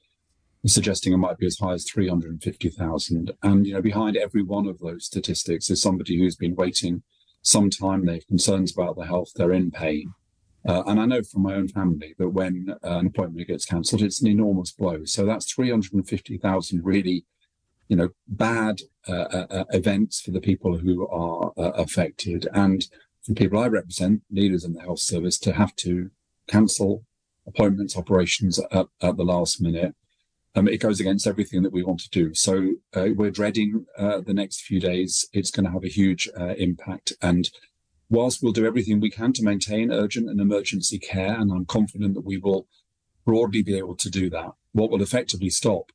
suggesting it might be as high as 350,000. And, you know, behind every one of those statistics is somebody who's been waiting some time. They have concerns about their health. They're in pain. Uh, and I know from my own family that when uh, an appointment gets cancelled, it's an enormous blow. So that's 350,000 really, you know, bad uh, uh, events for the people who are uh, affected. And for people I represent, leaders in the health service, to have to cancel appointments, operations at, at the last minute. Um, it goes against everything that we want to do. So uh, we're dreading uh, the next few days. It's going to have a huge uh, impact. And whilst we'll do everything we can to maintain urgent and emergency care, and I'm confident that we will broadly be able to do that, what will effectively stop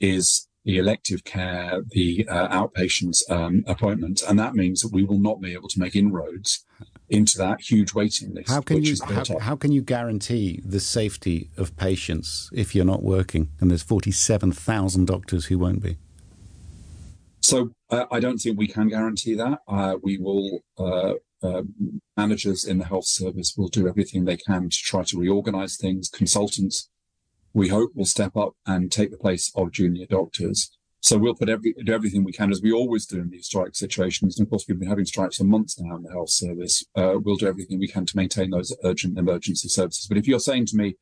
is the elective care, the uh, outpatients um, appointments, and that means that we will not be able to make inroads into that huge waiting list. How can you how, how can you guarantee the safety of patients if you're not working and there's 47,000 doctors who won't be? So uh, I don't think we can guarantee that. Uh, we will. Uh, uh, managers in the health service will do everything they can to try to reorganize things. Consultants, we hope, will step up and take the place of junior doctors. So we'll put every, do everything we can, as we always do in these strike situations. And of course, we've been having strikes for months now in the health service. Uh, we'll do everything we can to maintain those urgent emergency services. But if you're saying to me,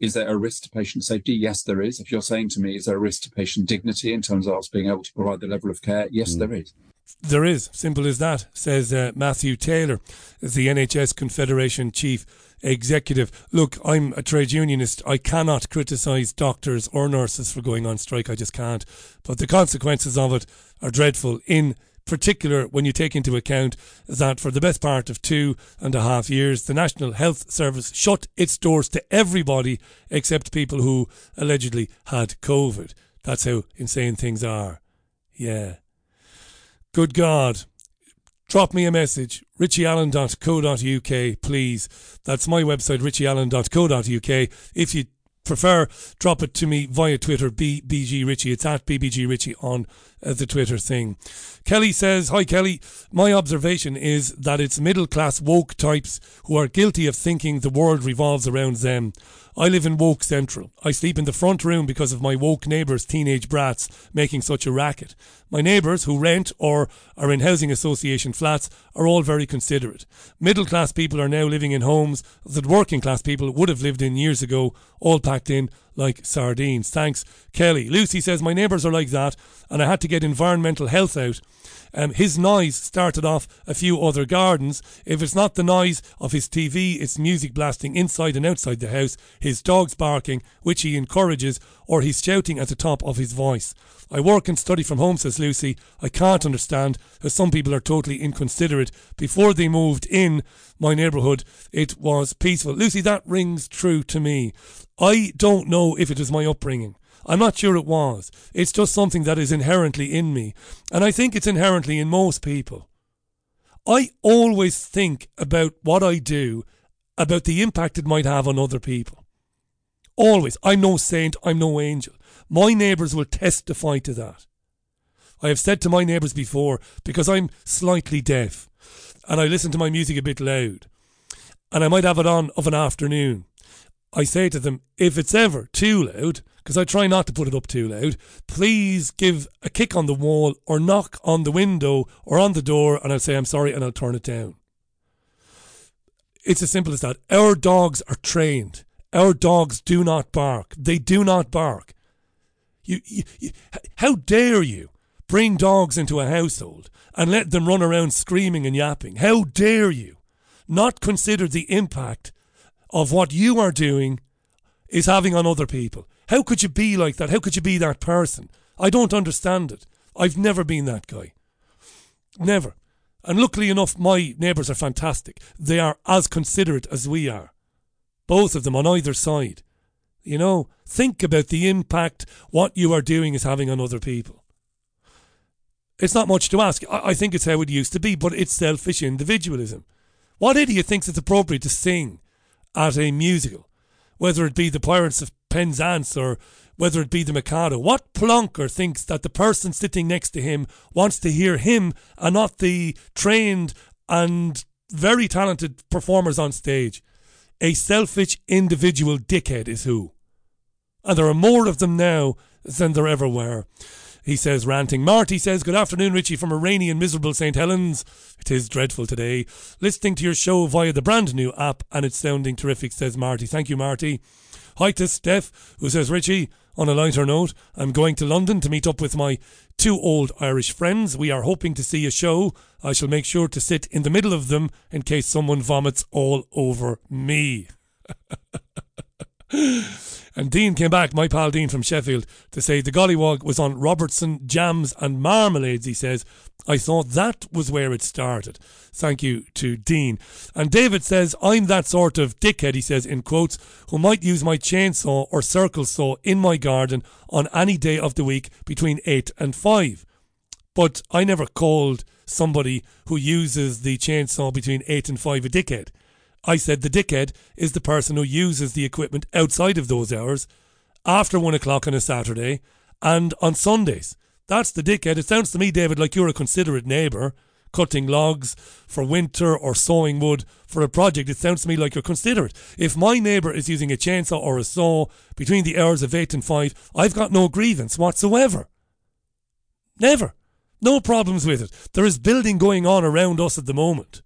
is there a risk to patient safety? Yes, there is. If you're saying to me, is there a risk to patient dignity in terms of us being able to provide the level of care? Yes, there is. There is. Simple as that, says uh, Matthew Taylor, the NHS Confederation chief executive. Look, I'm a trade unionist. I cannot criticise doctors or nurses for going on strike. I just can't. But the consequences of it are dreadful, in particular when you take into account that for the best part of two and a half years, the National Health Service shut its doors to everybody except people who allegedly had COVID. That's how insane things are. Yeah. Good God. Drop me a message, richieallen.co.uk, please. That's my website, richieallen.co.uk. If you prefer, drop it to me via Twitter, B- BG Richie. It's at BBG Richie on uh, the Twitter thing. Kelly says, Hi Kelly, my observation is that it's middle class woke types who are guilty of thinking the world revolves around them. I live in Woke Central. I sleep in the front room because of my woke neighbours' teenage brats making such a racket. My neighbours, who rent or are in housing association flats, are all very considerate. Middle class people are now living in homes that working class people would have lived in years ago, all packed in like sardines. Thanks, Kelly. Lucy says, My neighbours are like that, and I had to get environmental health out. Um, his noise started off a few other gardens. If it's not the noise of his TV, it's music blasting inside and outside the house, his dogs barking, which he encourages, or he's shouting at the top of his voice. I work and study from home, says Lucy. I can't understand how some people are totally inconsiderate. Before they moved in my neighbourhood, it was peaceful. Lucy, that rings true to me. I don't know if it was my upbringing. I'm not sure it was. It's just something that is inherently in me. And I think it's inherently in most people. I always think about what I do, about the impact it might have on other people. Always. I'm no saint, I'm no angel. My neighbours will testify to that. I have said to my neighbours before, because I'm slightly deaf and I listen to my music a bit loud, and I might have it on of an afternoon. I say to them, if it's ever too loud, because I try not to put it up too loud, please give a kick on the wall or knock on the window or on the door, and I'll say, I'm sorry, and I'll turn it down. It's as simple as that. Our dogs are trained. Our dogs do not bark. They do not bark. You, you, you, how dare you bring dogs into a household and let them run around screaming and yapping? How dare you not consider the impact of what you are doing is having on other people? How could you be like that? How could you be that person? I don't understand it. I've never been that guy. Never. And luckily enough, my neighbours are fantastic. They are as considerate as we are. Both of them on either side. You know, think about the impact what you are doing is having on other people. It's not much to ask. I, I think it's how it used to be, but it's selfish individualism. What idiot thinks it's appropriate to sing at a musical, whether it be the Pirates of Penzance or whether it be the Mikado? What plonker thinks that the person sitting next to him wants to hear him and not the trained and very talented performers on stage? A selfish individual dickhead is who. And there are more of them now than there ever were. He says, ranting. Marty says, Good afternoon, Richie, from a rainy and miserable St. Helens. It is dreadful today. Listening to your show via the brand new app, and it's sounding terrific, says Marty. Thank you, Marty. Hi to Steph, who says, Richie, on a lighter note, I'm going to London to meet up with my two old Irish friends. We are hoping to see a show. I shall make sure to sit in the middle of them in case someone vomits all over me. And Dean came back, my pal Dean from Sheffield, to say the Gollywog was on Robertson jams and marmalades. He says, I thought that was where it started. Thank you to Dean. And David says, I'm that sort of dickhead, he says in quotes, who might use my chainsaw or circle saw in my garden on any day of the week between 8 and 5. But I never called somebody who uses the chainsaw between 8 and 5 a dickhead. I said the dickhead is the person who uses the equipment outside of those hours, after one o'clock on a Saturday, and on Sundays. That's the dickhead. It sounds to me, David, like you're a considerate neighbour, cutting logs for winter or sawing wood for a project. It sounds to me like you're considerate. If my neighbour is using a chainsaw or a saw between the hours of 8 and 5, I've got no grievance whatsoever. Never. No problems with it. There is building going on around us at the moment.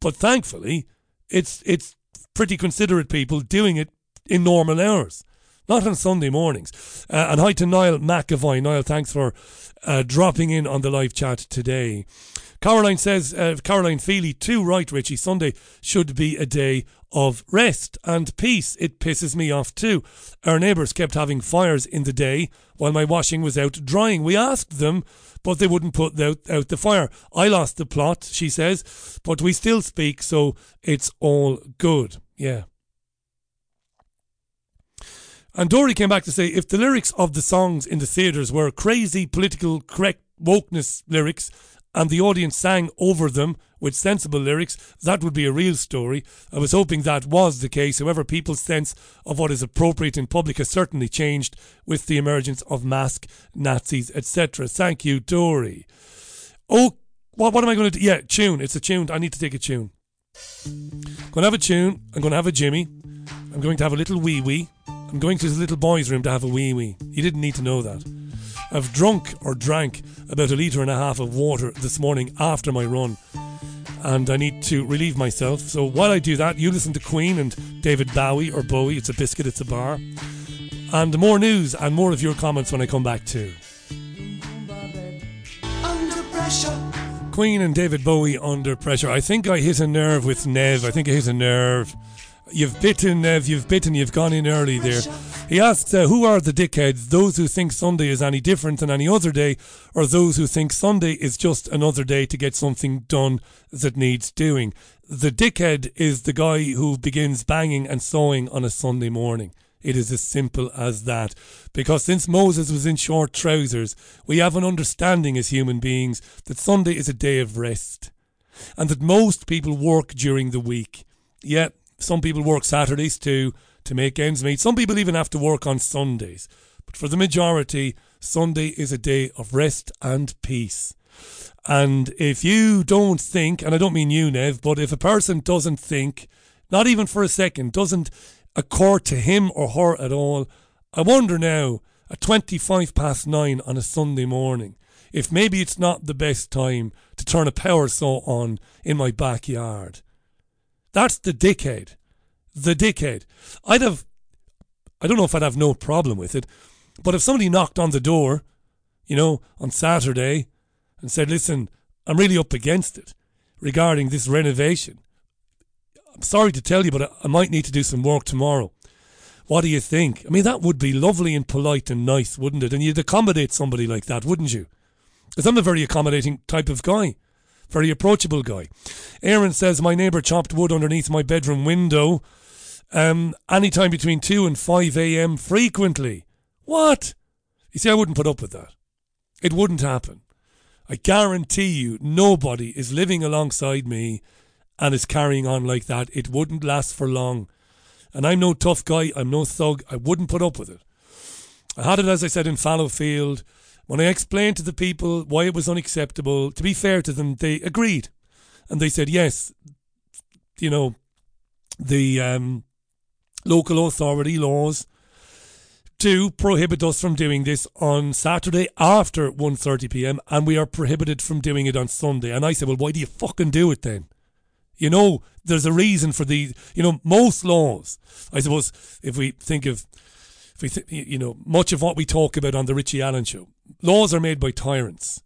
But thankfully, it's it's pretty considerate people doing it in normal hours, not on Sunday mornings. Uh, and hi to Niall McAvoy. Niall, thanks for uh, dropping in on the live chat today. Caroline says, uh, Caroline Feely, too right, Richie. Sunday should be a day of rest and peace. It pisses me off too. Our neighbours kept having fires in the day while my washing was out drying. We asked them but they wouldn't put out, out the fire. I lost the plot, she says, but we still speak, so it's all good. Yeah. And Dory came back to say if the lyrics of the songs in the theatres were crazy, political, correct wokeness lyrics, and the audience sang over them with sensible lyrics, that would be a real story. I was hoping that was the case. However, people's sense of what is appropriate in public has certainly changed with the emergence of mask Nazis, etc. Thank you, Dory. Oh, what, what am I going to do? Yeah, tune. It's a tune. I need to take a tune. going to have a tune. I'm going to have a Jimmy. I'm going to have a little wee wee. I'm going to the little boy's room to have a wee wee. You didn't need to know that. I've drunk or drank about a litre and a half of water this morning after my run. And I need to relieve myself. So while I do that, you listen to Queen and David Bowie or Bowie. It's a biscuit, it's a bar. And more news and more of your comments when I come back too. Queen and David Bowie under pressure. I think I hit a nerve with Nev. I think I hit a nerve. You've bitten, Nev. You've bitten. You've gone in early there. He asks, uh, Who are the dickheads? Those who think Sunday is any different than any other day, or those who think Sunday is just another day to get something done that needs doing? The dickhead is the guy who begins banging and sawing on a Sunday morning. It is as simple as that. Because since Moses was in short trousers, we have an understanding as human beings that Sunday is a day of rest. And that most people work during the week. Yet, some people work Saturdays too to make ends meet. Some people even have to work on Sundays. But for the majority, Sunday is a day of rest and peace. And if you don't think, and I don't mean you, Nev, but if a person doesn't think, not even for a second, doesn't occur to him or her at all, I wonder now, at 25 past nine on a Sunday morning, if maybe it's not the best time to turn a power saw on in my backyard. That's the dickhead. The dickhead. I'd have, I don't know if I'd have no problem with it, but if somebody knocked on the door, you know, on Saturday and said, listen, I'm really up against it regarding this renovation. I'm sorry to tell you, but I, might need to do some work tomorrow. What do you think? I mean, that would be lovely and polite and nice, wouldn't it? And you'd accommodate somebody like that, wouldn't you? Because I'm a very accommodating type of guy, very approachable guy. Aaron says, My neighbour chopped wood underneath my bedroom window um, anytime between 2 and 5 a.m. frequently. What? You see, I wouldn't put up with that. It wouldn't happen. I guarantee you, nobody is living alongside me and is carrying on like that. It wouldn't last for long. And I'm no tough guy, I'm no thug. I wouldn't put up with it. I had it, as I said, in Fallowfield. When I explained to the people why it was unacceptable, to be fair to them, they agreed. And they said, yes, you know, the um, local authority laws do prohibit us from doing this on Saturday after 1.30 p.m. and we are prohibited from doing it on Sunday. And I said, well, why do you fucking do it then? You know, there's a reason for the, you know, most laws. I suppose if we think of, if we, th- you know, much of what we talk about on the Richie Allen show, laws are made by tyrants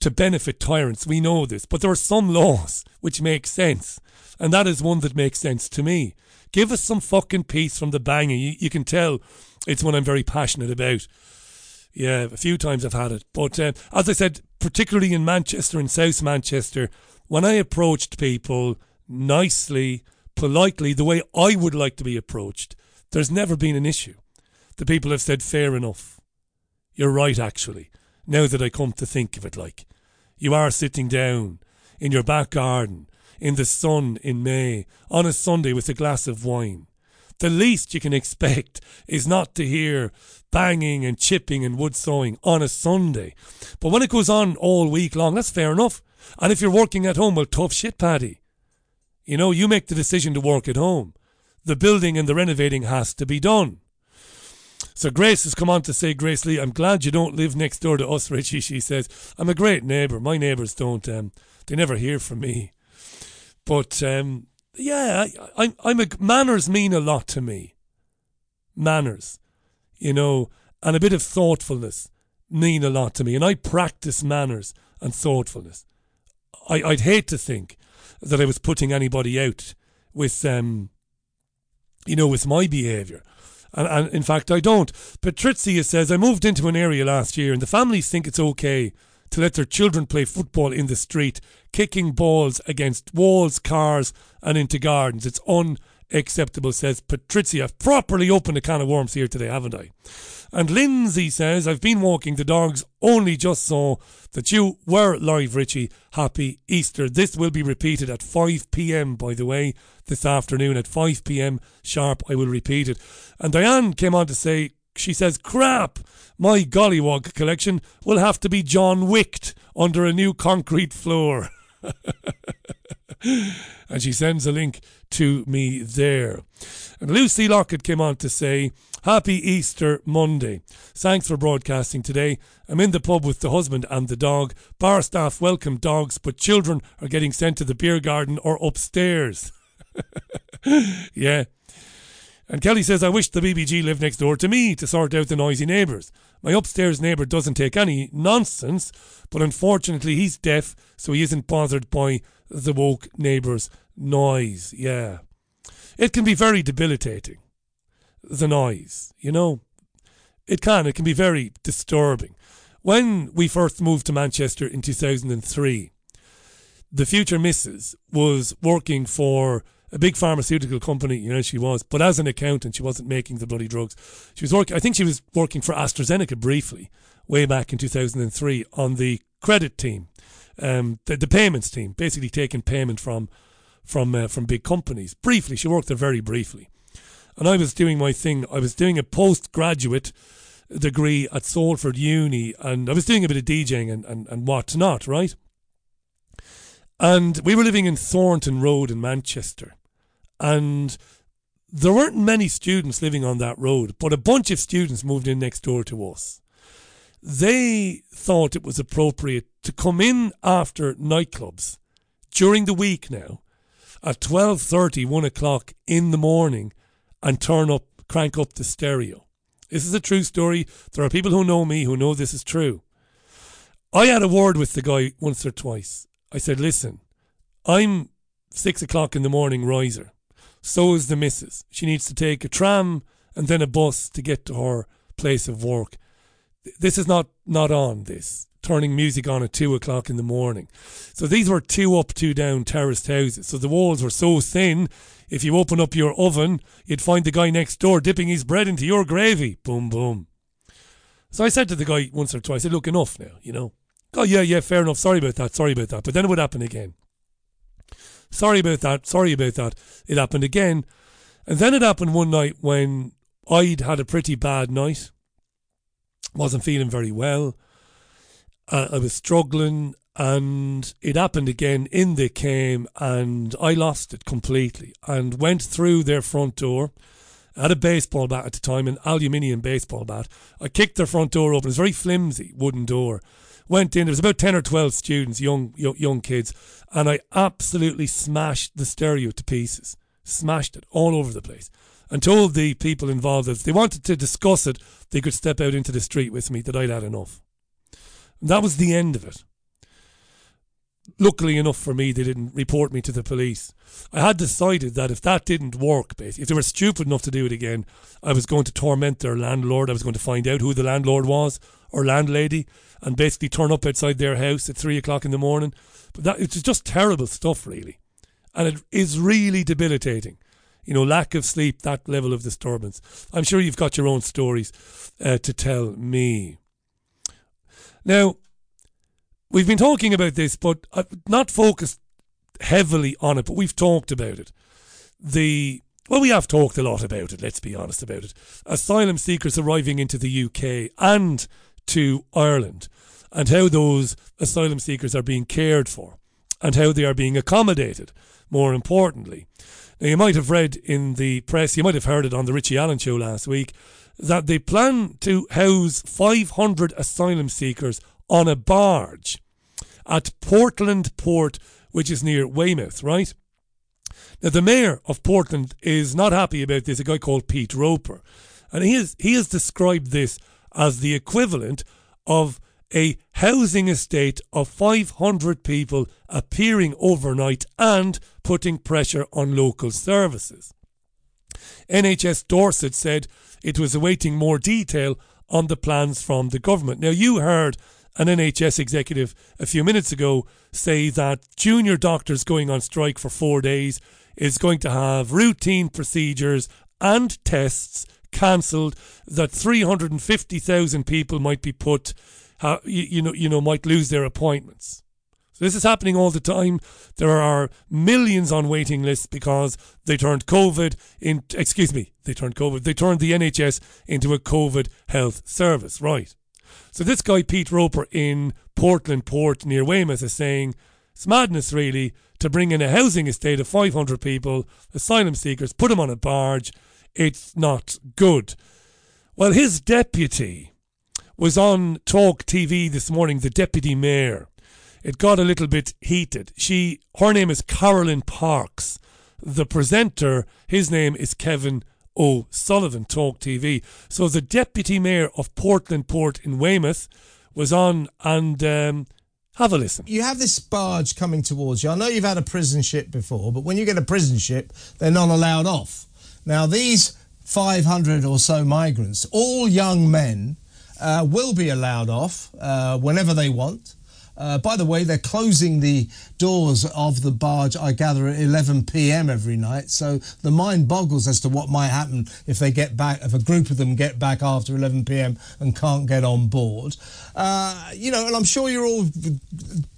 to benefit tyrants. We know this, but there are some laws which make sense, and that is one that makes sense to me. Give us some fucking peace from the banging. You, you can tell it's one I'm very passionate about. Yeah, a few times I've had it, but uh, as I said, particularly in Manchester and South Manchester, when I approached people nicely, politely, the way I would like to be approached, there's never been an issue. The people have said, fair enough. You're right, actually, now that I come to think of it like. You are sitting down in your back garden, in the sun in May, on a Sunday with a glass of wine. The least you can expect is not to hear banging and chipping and wood sawing on a Sunday. But when it goes on all week long, that's fair enough. And if you're working at home, well, tough shit, Paddy. You know, you make the decision to work at home. The building and the renovating has to be done. So Grace has come on to say, Grace Lee, I'm glad you don't live next door to us, Richie. She says, I'm a great neighbour. My neighbours don't, um, they never hear from me. But, um, yeah, I, I, I'm a, manners mean a lot to me. Manners, you know, and a bit of thoughtfulness mean a lot to me. And I practice manners and thoughtfulness. I, I'd hate to think that I was putting anybody out with, um, you know, with my behaviour. And, and in fact, I don't. Patrizia says, I moved into an area last year and the families think it's okay to let their children play football in the street, kicking balls against walls, cars, and into gardens. It's unacceptable, says Patricia. I've properly opened a can of worms here today, haven't I? And Lindsay says, I've been walking the dogs, only just saw that you were live, Richie. Happy Easter. This will be repeated at 5 pm, by the way, this afternoon at 5 pm sharp. I will repeat it. And Diane came on to say, she says, crap, my gollywog collection will have to be John Wicked under a new concrete floor. and she sends a link to me there. And Lucy Lockett came on to say, Happy Easter Monday. Thanks for broadcasting today. I'm in the pub with the husband and the dog. Bar staff welcome dogs, but children are getting sent to the beer garden or upstairs. yeah. And Kelly says, I wish the BBG lived next door to me to sort out the noisy neighbours. My upstairs neighbour doesn't take any nonsense, but unfortunately he's deaf, so he isn't bothered by the woke neighbours' noise. Yeah. It can be very debilitating, the noise, you know. It can, it can be very disturbing. When we first moved to Manchester in 2003, the future missus was working for a big pharmaceutical company, you know, she was, but as an accountant, she wasn't making the bloody drugs. She was working, I think she was working for AstraZeneca briefly, way back in 2003, on the credit team, um, the, the payments team, basically taking payment from from uh, from big companies. Briefly, she worked there very briefly, and I was doing my thing. I was doing a postgraduate degree at Salford Uni, and I was doing a bit of DJing and and, and whatnot, right? And we were living in Thornton Road in Manchester. And there weren't many students living on that road, but a bunch of students moved in next door to us. They thought it was appropriate to come in after nightclubs during the week now at 12.30, 1 o'clock in the morning and turn up, crank up the stereo. This is a true story. There are people who know me who know this is true. I had a word with the guy once or twice I said, listen, I'm six o'clock in the morning riser. So is the missus. She needs to take a tram and then a bus to get to her place of work. This is not, not on this. Turning music on at two o'clock in the morning. So these were two up, two down terraced houses. So the walls were so thin, if you open up your oven, you'd find the guy next door dipping his bread into your gravy. Boom, boom. So I said to the guy once or twice, I said, look, enough now, you know. Oh, yeah, yeah, fair enough. Sorry about that. Sorry about that. But then it would happen again. Sorry about that. Sorry about that. It happened again. And then it happened one night when I'd had a pretty bad night. Wasn't feeling very well. Uh, I was struggling and it happened again in the came and I lost it completely and went through their front door. I had a baseball bat at the time, an aluminium baseball bat. I kicked their front door open. It was a very flimsy wooden door went in. There was about ten or twelve students, young young, young kids, and I absolutely smashed the stereo to pieces. Smashed it all over the place, and told the people involved that if they wanted to discuss it, they could step out into the street with me. That I'd had enough. And that was the end of it. Luckily enough for me, they didn't report me to the police. I had decided that if that didn't work, basically, if they were stupid enough to do it again, I was going to torment their landlord. I was going to find out who the landlord was or landlady and basically turn up outside their house at three o'clock in the morning. But that it's just terrible stuff, really, and it is really debilitating. You know, lack of sleep, that level of disturbance. I'm sure you've got your own stories uh, to tell me. Now, we've been talking about this, but I've not focused heavily on it, but we've talked about it. The well, we have talked a lot about it, let's be honest about it. Asylum seekers arriving into the UK and to Ireland and how those asylum seekers are being cared for and how they are being accommodated, more importantly. Now, you might have read in the press, you might have heard it on the Richie Allen show last week, that they plan to house 500 asylum seekers on a barge at Portland Port, which is near Weymouth, right? Now, the mayor of Portland is not happy about this, a guy called Pete Roper. And he, is, he has described this as the equivalent of a housing estate of 500 people appearing overnight and putting pressure on local services. NHS Dorset said it was awaiting more detail on the plans from the government. Now, you heard an NHS executive a few minutes ago say that junior doctors going on strike for four days is going to have routine procedures and tests cancelled. That 350,000 people might be put, you, you know, you know, might lose their appointments. So this is happening all the time. There are millions on waiting lists because they turned COVID in. Excuse me, they turned COVID. They turned the NHS into a COVID health service. Right. So this guy Pete Roper in Portland Port near Weymouth is saying it's madness really to bring in a housing estate of 500 people, asylum seekers, put them on a barge. It's not good. Well, his deputy was on Talk TV this morning, the deputy mayor. It got a little bit heated. She, her name is Carralyn Parkes. The presenter, his name is Kevin O'Sullivan, Talk TV. So the deputy mayor of Portland Port in Weymouth was on and um, have a listen. You have this barge coming towards you. I know you've had a prison ship before, but when you get a prison ship, they're not allowed off. Now, these 500 or so migrants, all young men, uh, will be allowed off uh, whenever they want. Uh, by the way, they're closing the doors of the barge, I gather, at 11 p.m. every night. So the mind boggles as to what might happen if they get back, if a group of them get back after 11 p.m. and can't get on board. Uh, you know, and I'm sure you're all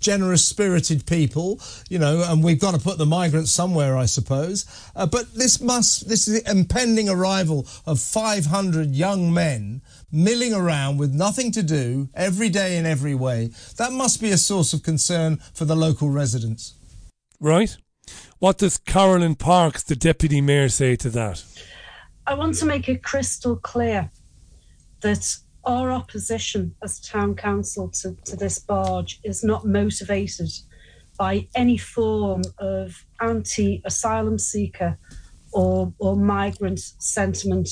generous spirited people, you know, and we've got to put the migrants somewhere, I suppose. Uh, but this must, this is the impending arrival of 500 young men milling around with nothing to do every day in every way. That must be a source of concern for the local residents. Right? What does Carralyn Parkes, the deputy mayor, say to that? I want to make it crystal clear that our opposition as town council to, to this barge is not motivated by any form of anti asylum seeker or, or migrant sentiment.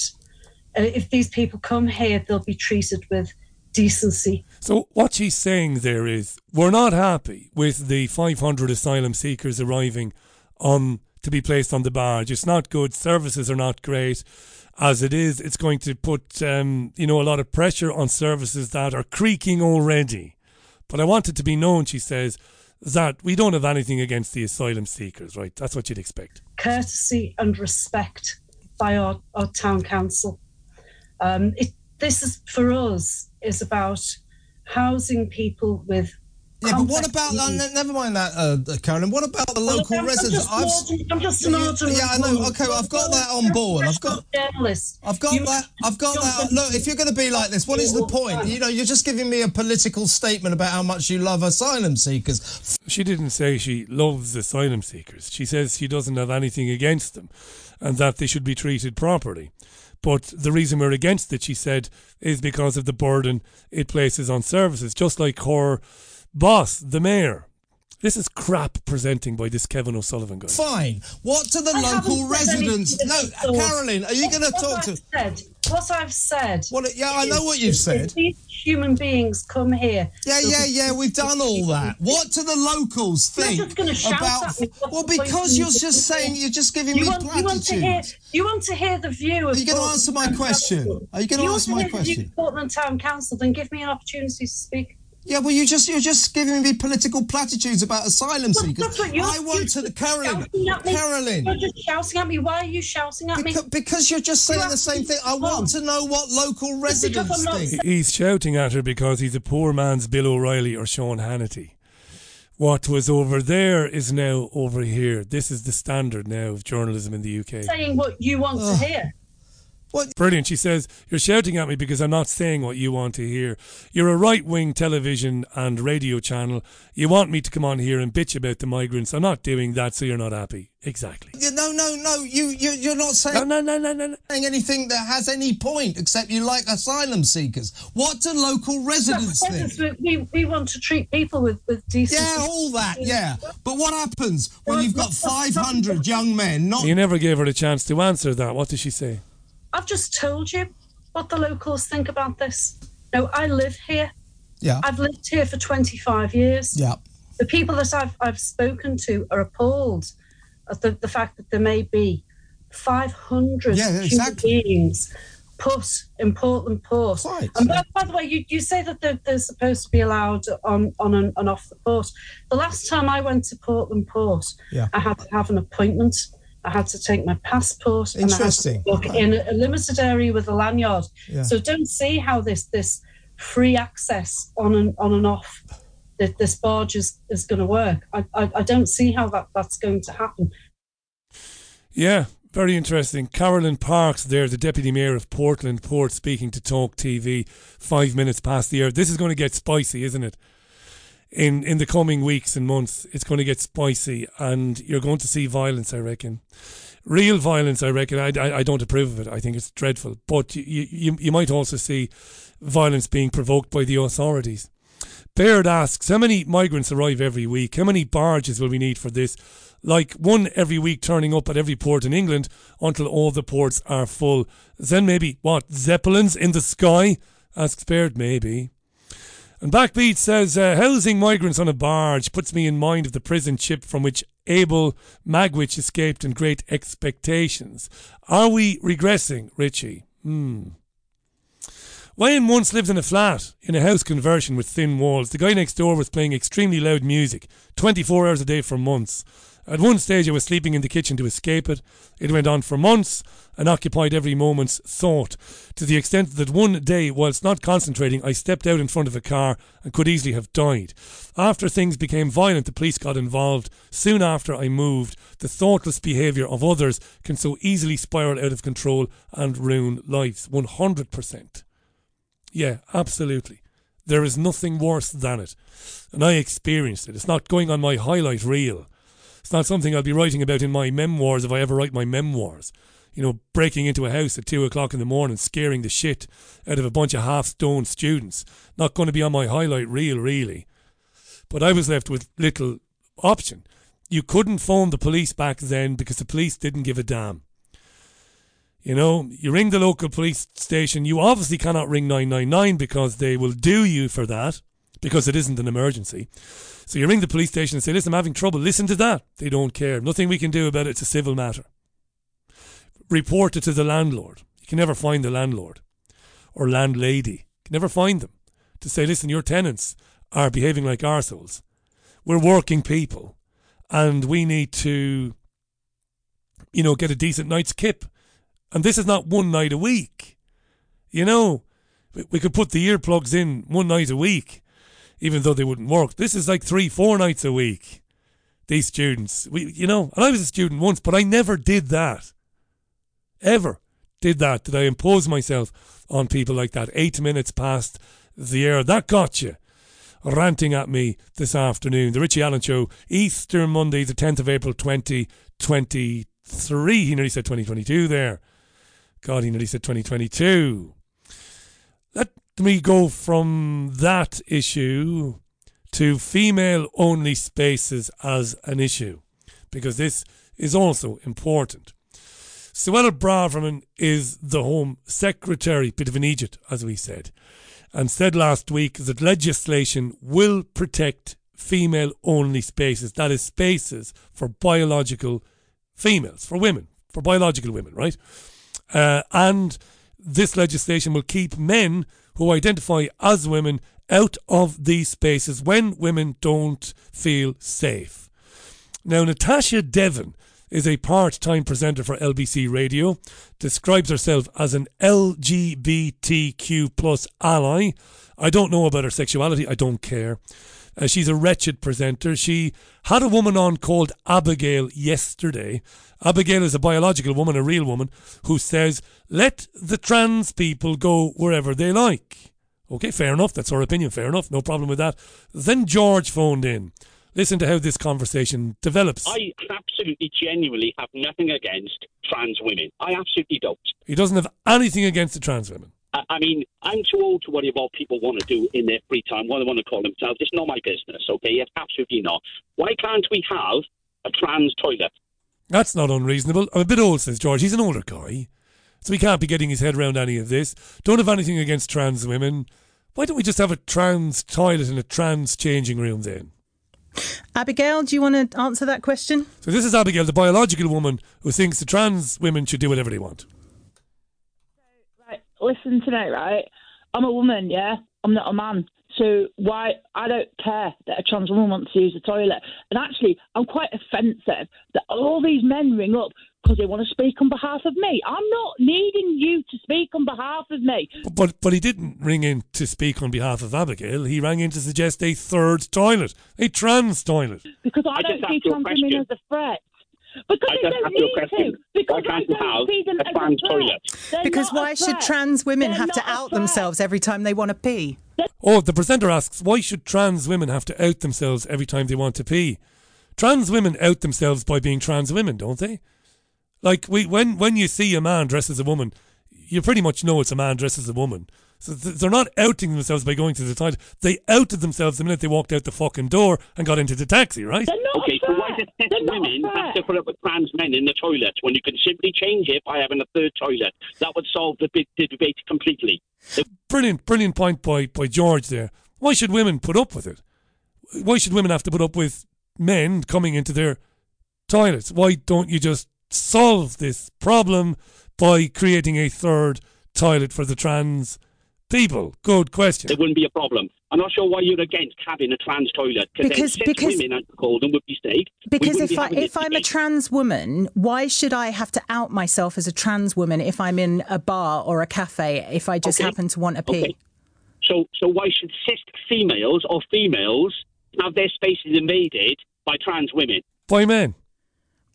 Uh, if these people come here, they'll be treated with decency. So what she's saying there is we're not happy with the 500 asylum seekers arriving on to be placed on the barge. It's not good. Services are not great. As it is, it's going to put um, you know a lot of pressure on services that are creaking already. But I want it to be known, she says, that we don't have anything against the asylum seekers, right? That's what you'd expect. Courtesy and respect by our, our town council. Um, it, this is for us is about housing people with. Yeah, but what about uh, never mind that, uh, Karen? What about the Well, local I'm- I'm residents? just I've, I'm just an Yeah, ordinary Yeah, I know. Okay, well, I've got that on board. I've got. journalist. I've got that. I've got that. Look, if you're going to be like this, what is the point? You know, you're just giving me a political statement about how much you love asylum seekers. She didn't say she loves asylum seekers. She says she doesn't have anything against them and that they should be treated properly. But the reason we're against it, she said, is because of the burden it places on services, just like her boss, the mayor. This is crap presenting by this Kevin O'Sullivan guy. Fine. What to the I local residents? No, at all. Carralyn, are you going to talk I've to? What I've said. Well, yeah, I know what you've said. These human beings come here. Yeah, yeah, yeah. We've done all that. What do the locals think just gonna shout about? Well, because you're just saying you're just giving you me want, you want to hear. You want to hear the view of. Are you gonna answer my question? Council. Are you gonna If answer my to hear the view question? Portland Town Council, then give me an opportunity to speak. Yeah, well, you just you're just giving me political platitudes about asylum Well, seekers. that's what you're- I want to you're Carralyn. shouting at. Carralyn. You're just shouting at me. Why are you shouting at Because, me? because you're just saying the same thing. I want to know what local residents I'm not think. He's shouting at her because he's a poor man's Bill O'Reilly or Sean Hannity. What was over there is now over here. This is the standard now of journalism in the UK. saying what you want to hear. Brilliant. She says, You're shouting at me because I'm not saying what you want to hear. You're a right wing television and radio channel. You want me to come on here and bitch about the migrants. I'm not doing that, so you're not happy. Exactly. No, no, no. You, you, you're not saying no, no, no, no, no. saying anything that has any point except you like asylum seekers. What do local residents think? We, we, we want to treat people with, with decency. Yeah, all that. Yeah, but what happens when you've got 500 young men? Not You never gave her a chance to answer that. What did she say? I've just told you what the locals think about this. No, I live here. Yeah. I've lived here for 25 years. Yeah. The people that I've, I've spoken to are appalled at the, the fact that there may be 500 Yeah, exactly. human beings put in Portland Port. And by, by the way, you, you say that they're, they're supposed to be allowed on, on and, and off the port. The last time I went to Portland Port, Yeah. I had to have an appointment. I had to take my passport. and I had to Interesting. walk in a limited area with a lanyard. Yeah. So don't see how this this free access on and on and off that this barge is, is going to work. I, I I don't see how that that's going to happen. Yeah, very interesting. Carralyn Parkes there, the Deputy Mayor of Portland Port, speaking to Talk TV five minutes past the hour. This is going to get spicy, isn't it? In in the coming weeks and months, it's going to get spicy, and you're going to see violence. I reckon, real violence. I reckon. I, I, I don't approve of it. I think it's dreadful. But you, you you might also see violence being provoked by the authorities. Baird asks, how many migrants arrive every week? How many barges will we need for this? Like one every week turning up at every port in England until all the ports are full. Then maybe, what, Zeppelins in the sky? Asks Baird, maybe. And Backbeat says, uh, housing migrants on a barge puts me in mind of the prison ship from which Abel Magwitch escaped in great expectations. Are we regressing, Richie? Hmm. Wayne once lived in a flat in a house conversion with thin walls. The guy next door was playing extremely loud music, 24 hours a day for months. At one stage, I was sleeping in the kitchen to escape it. It went on for months and occupied every moment's thought, to the extent that one day, whilst not concentrating, I stepped out in front of a car and could easily have died. After things became violent, the police got involved. Soon after I moved, the thoughtless behaviour of others can so easily spiral out of control and ruin lives. 100%. Yeah, absolutely. There is nothing worse than it. And I experienced it. It's not going on my highlight reel. It's not something I'll be writing about in my memoirs if I ever write my memoirs. You know, breaking into a house at two o'clock in the morning, scaring the shit out of a bunch of half stoned students. Not going to be on my highlight reel, really. But I was left with little option. You couldn't phone the police back then because the police didn't give a damn. You know, you ring the local police station. You obviously cannot ring 999 because they will do you for that because it isn't an emergency. So you ring the police station and say, listen, I'm having trouble. Listen to that. They don't care. Nothing we can do about it. It's a civil matter. Report it to the landlord. You can never find the landlord or landlady. You can never find them to say, listen, your tenants are behaving like arseholes. We're working people and we need to, you know, get a decent night's kip. And this is not one night a week. You know, we, could put the earplugs in one night a week, even though they wouldn't work. This is like three, four nights a week. These students, we, you know, and I was a student once, but I never did that. Ever did that. Did I impose myself on people like that? Eight minutes past the air. That got you ranting at me this afternoon. The Richie Allen Show, Easter Monday, the 10th of April 2023. He nearly said 2022 there. God, he nearly said 2022. Let me go from that issue to female only spaces as an issue, because this is also important. Suella Braverman is the Home Secretary, bit of an Egypt, as we said, and said last week that legislation will protect female only spaces. That is, spaces for biological females, for women, for biological women, right? Uh, and this legislation will keep men who identify as women out of these spaces when women don't feel safe. Now, Natasha Devon is a part time presenter for LBC Radio, describes herself as an LGBTQ plus ally. I don't know about her sexuality, I don't care. Uh, she's a wretched presenter. She had a woman on called Abigail yesterday. Abigail is a biological woman, a real woman, who says, let the trans people go wherever they like. Okay, fair enough. That's her opinion. Fair enough. No problem with that. Then George phoned in. Listen to how this conversation develops. I absolutely, genuinely have nothing against trans women. I absolutely don't. He doesn't have anything against the trans women. I, mean, I'm too old to worry about people want to do in their free time, what they want to call themselves. It's not my business, okay? It's absolutely not. Why can't we have a trans toilet? That's not unreasonable. I'm a bit old, says George. He's an older guy. So he can't be getting his head around any of this. Don't have anything against trans women. Why don't we just have a trans toilet and a trans changing room then? Abigail, do you want to answer that question? So this is Abigail, the biological woman who thinks the trans women should do whatever they want. Right, listen to me, right? I'm a woman, yeah? I'm not a man. So why I don't care that a trans woman wants to use the toilet. And actually I'm quite offensive that all these men ring up because they want to speak on behalf of me. I'm not needing you to speak on behalf of me. But but he didn't ring in to speak on behalf of Abigail. He rang in to suggest a third toilet, a trans toilet. Because I, I don't just see trans women as a threat. Because I they don't asked you a need to. Because Why I don't have see them a as trans threat. toilet? They're Because why should trans women They're have to out threat. themselves every time they want to pee? Oh, the presenter asks, why should trans women have to out themselves every time they want to pee? Trans women out themselves by being trans women, don't they? Like we, when when you see a man dressed as a woman, you pretty much know it's a man dressed as a woman. So they're not outing themselves by going to the toilet. They outed themselves the minute they walked out the fucking door and got into the taxi, right? Okay, so why does cis women have to put up with trans men in the toilet when you can simply change it by having a third toilet? That would solve the, big, the debate completely. Brilliant, brilliant point by, by George there. Why should women put up with it? Why should women have to put up with men coming into their toilets? Why don't you just solve this problem by creating a third toilet for the trans people? Good question. It wouldn't be a problem. I'm not sure why you're against having a trans toilet Because- then cis because- women, I'd call them, would be safe. Because if be I if I'm a trans woman, why should I have to out myself as a trans woman if I'm in a bar or a cafe if I just Okay. happen to want to pee? Okay. So, so why should cis females or females have their spaces invaded by trans women? By men.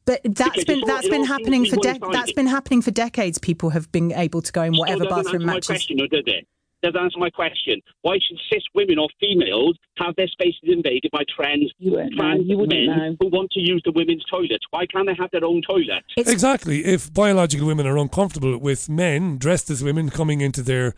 But that's Because been it's all- that's it been happening for de- that's been happening for decades. People have been able to go in whatever bathroom answer my matches. question, or does it? Doesn't answer my question. Why should cis women or females have their spaces invaded by trans, wouldn't know. trans You men know. who want to use the women's toilets? Why can't they have their own toilet? Exactly. If biological women are uncomfortable with men dressed as women coming into their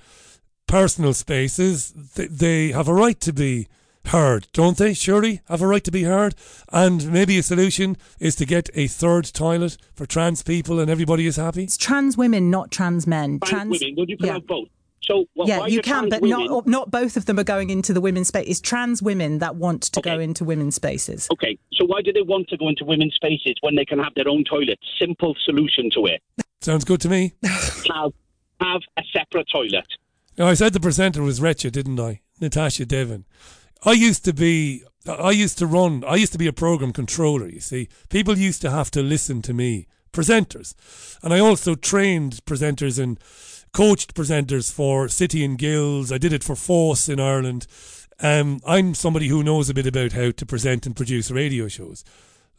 personal spaces, th- they have a right to be heard, don't they? Surely have a right to be heard. And maybe a solution is to get a third toilet for trans people and everybody is happy. It's trans women, not trans men. Trans, women, would you can yeah. have both? So wh- yeah, you can, but women, not not both of them are going into the women's space. It's trans women that want to go into women's spaces. Okay, so why do they want to go into women's spaces when they can have their own toilet? Simple solution to it. Sounds good to me. have have a separate toilet. Now, I said the presenter was wretched, didn't I? Natasha Devon. I used to be, I used to run, I used to be a program controller, you see. People used to have to listen to me, presenters. And I also trained presenters and coached presenters for City and Guilds. I did it for FÁS in Ireland. Um, I'm somebody who knows a bit about how to present and produce radio shows.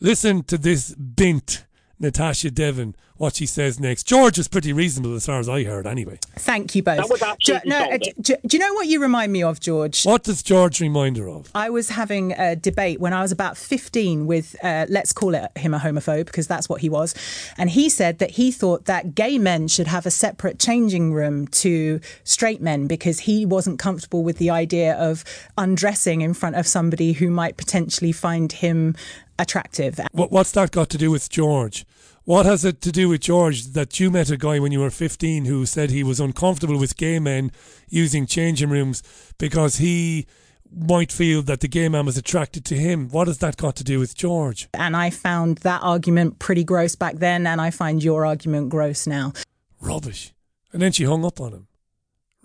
Listen to this bint, Natasha Devon, what she says next. George is pretty reasonable as far as I heard, anyway. Thank you both. That was absolutely no, uh, do, do you know what you remind me of, George? What does George remind her of? I was having a debate when I was about 15 with, uh, let's call it him a homophobe, because that's what he was. And he said that he thought that gay men should have a separate changing room to straight men because he wasn't comfortable with the idea of undressing in front of somebody who might potentially find him attractive. What, what's that got to do with George? What has it to do with George that you met a guy when you were 15 who said he was uncomfortable with gay men using changing rooms because he might feel that the gay man was attracted to him? What has that got to do with George? And I found that argument pretty gross back then, and I find your argument gross now. Rubbish. And then she hung up on him.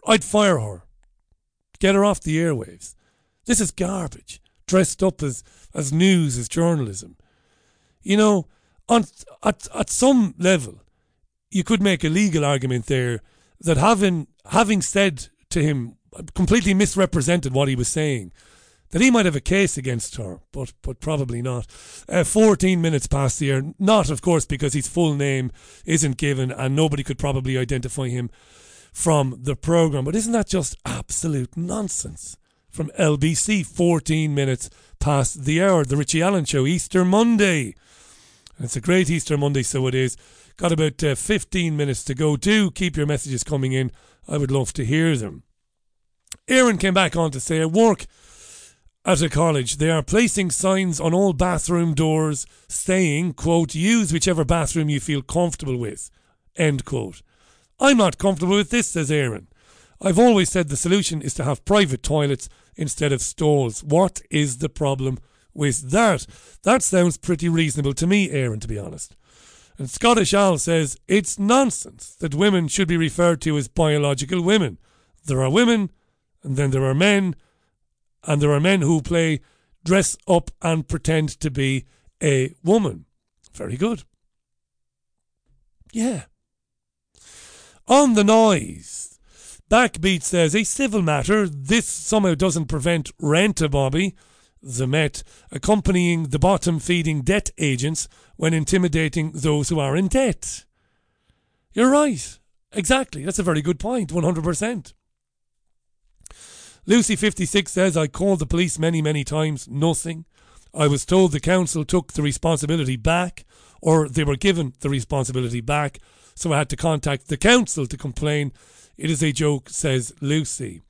I'd fire her. Get her off the airwaves. This is garbage. Dressed up as, as news, as journalism. You know, on at at some level, you could make a legal argument there that having having said to him completely misrepresented what he was saying, that he might have a case against her, but but probably not. Uh, Fourteen minutes past the hour, not of course because his full name isn't given and nobody could probably identify him from the program. But isn't that just absolute nonsense? From LBC, 14 minutes past the hour. The Richie Allen Show, Easter Monday. It's a great Easter Monday, so it is. Got about uh, 15 minutes to go. Do keep your messages coming in. I would love to hear them. Aaron came back on to say, I work at a college. They are placing signs on all bathroom doors saying, quote, use whichever bathroom you feel comfortable with, end quote. I'm not comfortable with this, says Aaron. I've always said the solution is to have private toilets instead of stalls. What is the problem with that? That sounds pretty reasonable to me, Aaron, to be honest. And Scottish Al says it's nonsense that women should be referred to as biological women. There are women, and then there are men, and there are men who play dress up and pretend to be a woman. Very good. Yeah. On the noise. Backbeat says a civil matter. This somehow doesn't prevent Renta Bobby, the Met, accompanying the bottom feeding debt agents when intimidating those who are in debt. You're right. Exactly. That's a very good point. 100%. Lucy56 says, I called the police many, many times. Nothing. I was told the council took the responsibility back, or they were given the responsibility back, so I had to contact the council to complain. It is a joke, says Lucy.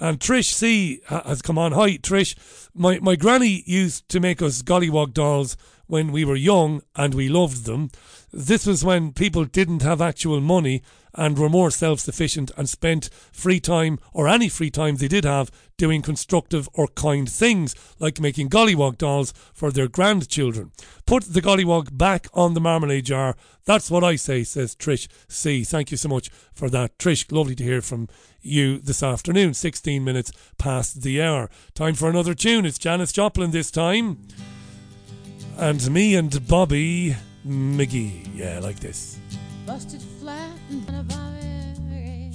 And Trish C has come on. Hi, Trish. My, my granny used to make us gollywog dolls when we were young and we loved them. This was when people didn't have actual money and were more self sufficient and spent free time or any free time they did have doing constructive or kind things like making gollywog dolls for their grandchildren. Put the gollywog back on the marmalade jar. That's what I say, says Trish C. Thank you so much for that. Trish, lovely to hear from you this afternoon. 16 minutes past the hour. Time for another tune. It's Janis Joplin this time. And me and Bobby McGee. Yeah, like this. Busted flat Mm.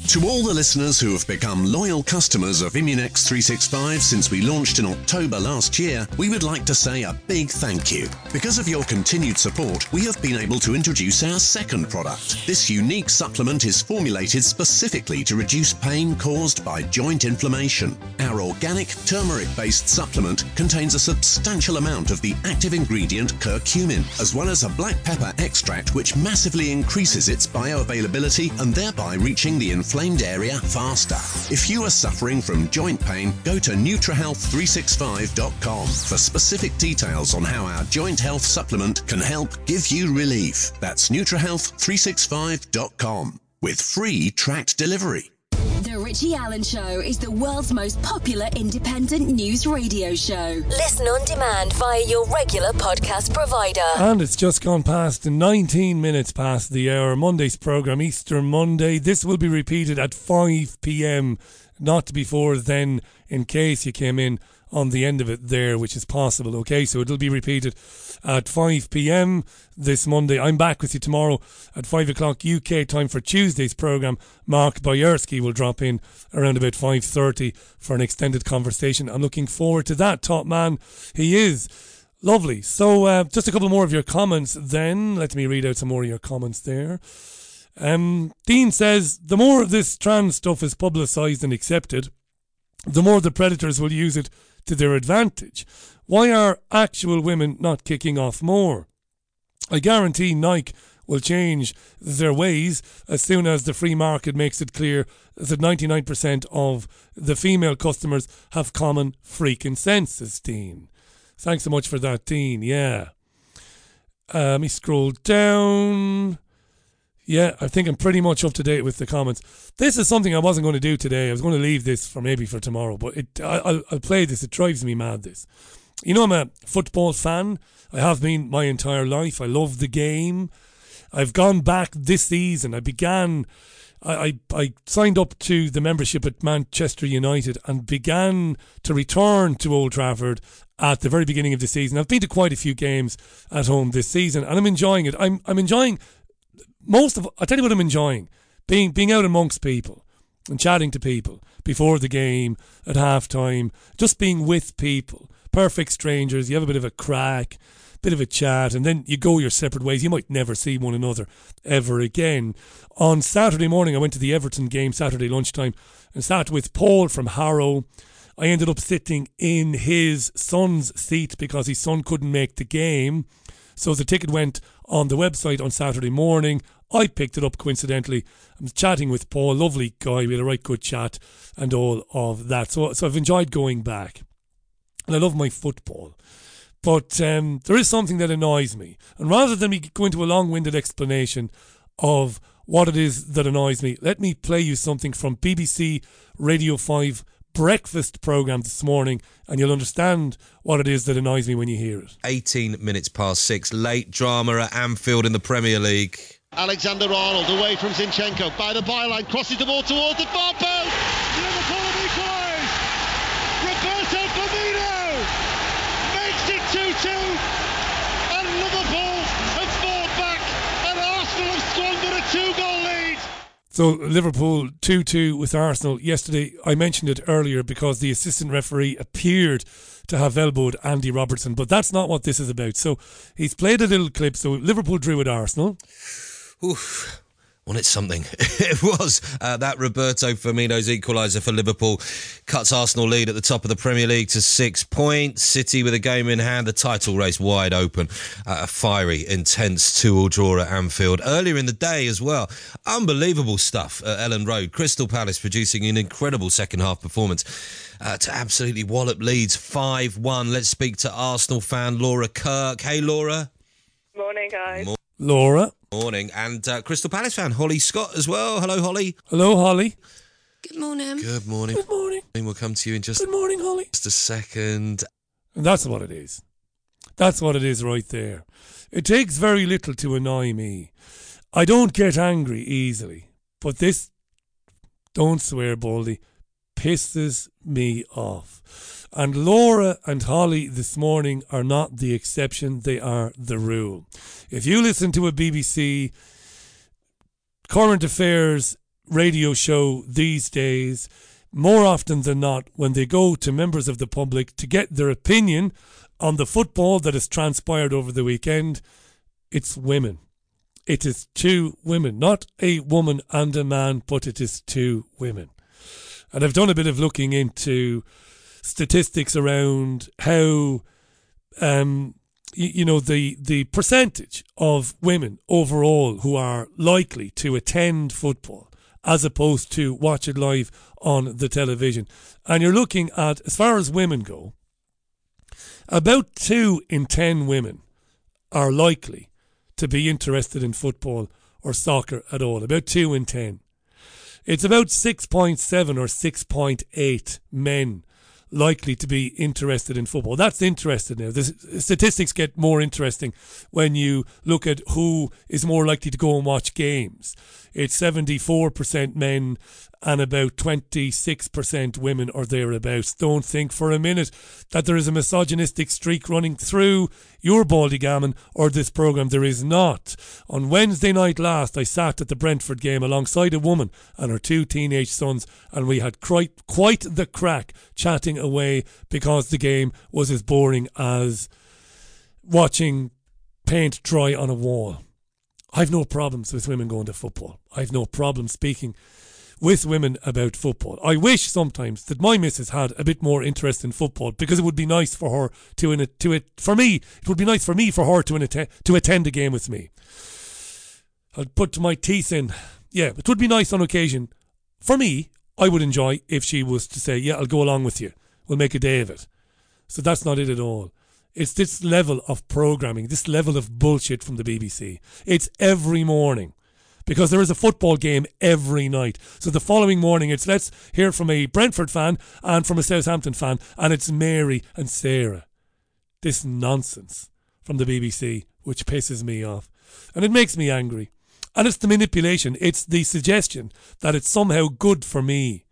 To all the listeners who have become loyal customers of Immunex 365 since we launched in October last year, we would like to say a big thank you. Because of your continued support, we have been able to introduce our second product. This unique supplement is formulated specifically to reduce pain caused by joint inflammation. Our organic turmeric based supplement contains a substantial amount of the active ingredient curcumin, as well as a black pepper extract which massively increases its bioavailability and thereby reaching the inflamed area faster. If you are suffering from joint pain, go to NutraHealth365.com for specific details on how our joint health supplement can help give you relief. That's NutraHealth365.com with free tracked delivery. The Richie Allen Show is the world's most popular independent news radio show. Listen on demand via your regular podcast provider. And it's just gone past 19 minutes past the hour. Monday's programme, Easter Monday. This will be repeated at 5 pm, not before then, in case you came in on the end of it there, which is possible. Okay, so it'll be repeated at 5 pm this Monday. I'm back with you tomorrow at 5 o'clock UK time for Tuesday's programme. Mark Boyersky will drop in around about 5.30 for an extended conversation. I'm looking forward to that. Top man, he is. Lovely. So, uh, just a couple more of your comments then. Let me read out some more of your comments there. Um, Dean says the more of this trans stuff is publicised and accepted, the more the predators will use it to their advantage. Why are actual women not kicking off more? I guarantee Nike will change their ways as soon as the free market makes it clear that 99% of the female customers have common freaking senses, Dean. Thanks so much for that, Dean. Yeah. Uh, let me scroll down. Yeah, I think I'm pretty much up to date with the comments. This is something I wasn't going to do today. I was going to leave this for maybe for tomorrow, but it I, I'll, I'll play this. It drives me mad. This, you know, I'm a football fan. I have been my entire life. I love the game. I've gone back this season. I began. I, I, I signed up to the membership at Manchester United and began to return to Old Trafford at the very beginning of the season. I've been to quite a few games at home this season, and I'm enjoying it. I'm I'm enjoying most of I tell you what I'm enjoying being being out amongst people and chatting to people before the game at half time, just being with people, perfect strangers. You have a bit of a crack, bit of a chat, and then you go your separate ways. You might never see one another ever again. On Saturday morning, I went to the Everton game Saturday lunchtime and sat with Paul from Harrow. I ended up sitting in his son's seat because his son couldn't make the game. So the ticket went on the website on Saturday morning. I picked it up coincidentally. I'm chatting with Paul, lovely guy. We had a right good chat and all of that. So, so I've enjoyed going back. And I love my football. But um, there is something that annoys me. And rather than me go into a long winded explanation of what it is that annoys me, let me play you something from BBC Radio 5 breakfast programme this morning, and you'll understand what it is that annoys me when you hear it. 18 minutes past six. Late drama at Anfield in the Premier League. Alexander Arnold away from Zinchenko by the byline, crosses the ball towards the far post. Liverpool have equalised. Roberto Firmino makes it 2-2, and Liverpool have fought back, and Arsenal have squandered So Liverpool 2 2 with Arsenal yesterday. I mentioned it earlier because the assistant referee appeared to have elbowed Andy Robertson, but that's not what this is about. So he's played a little clip. So Liverpool drew with Arsenal. Oof. Well, it's something. it was. Uh, that Roberto Firmino's equaliser for Liverpool cuts Arsenal lead at the top of the Premier League to six points. City with a game in hand, the title race wide open. Uh, a fiery, intense two-all draw at Anfield. Earlier in the day as well, unbelievable stuff at Elland Road. Crystal Palace producing an incredible second half performance. Uh, to absolutely wallop Leeds 5 1. Let's speak to Arsenal fan Laura Kirk. Hey, Laura. Morning, guys. Mo- Laura. Morning. And uh, Crystal Palace fan Holly Scott as well. Hello, Holly. Hello, Holly. Good morning. Good morning. Good morning. We'll come to you in just, Good morning, Holly. just a second. And that's what it is. That's what it is right there. It takes very little to annoy me. I don't get angry easily, but this, don't swear, Baldy, pisses me off. And Laura and Holly this morning are not the exception, they are the rule. If you listen to a BBC current affairs radio show these days, more often than not, when they go to members of the public to get their opinion on the football that has transpired over the weekend, it's women. It is two women, not a woman and a man, but it is two women. And I've done a bit of looking into statistics around how, um, you, you know, the, the percentage of women overall who are likely to attend football as opposed to watch it live on the television. And you're looking at, as far as women go, about two in ten women are likely to be interested in football or soccer at all. About two in ten. It's about 6.7 or 6.8 men likely to be interested in football. That's interesting now. The statistics get more interesting when you look at who is more likely to go and watch games. It's 74% men and about 26% women or thereabouts. Don't think for a minute that there is a misogynistic streak running through your Baldy Gammon or this programme. There is not. On Wednesday night last, I sat at the Brentford game alongside a woman and her two teenage sons, and we had quite, quite the crack chatting away because the game was as boring as watching paint dry on a wall. I've no problems with women going to football. I've no problem speaking with women about football. I wish sometimes that my missus had a bit more interest in football because it would be nice for her to in to it for me. It would be nice for me for her to in attend to attend a game with me. I'll put my teeth in. Yeah, it would be nice on occasion. For me, I would enjoy if she was to say, "Yeah, I'll go along with you. We'll make a day of it." So that's not it at all. It's this level of programming, this level of bullshit from the BBC. It's every morning because there is a football game every night. So the following morning, it's let's hear from a Brentford fan and from a Southampton fan, and it's Mary and Sarah. This nonsense from the BBC, which pisses me off. And it makes me angry. And it's the manipulation, it's the suggestion that it's somehow good for me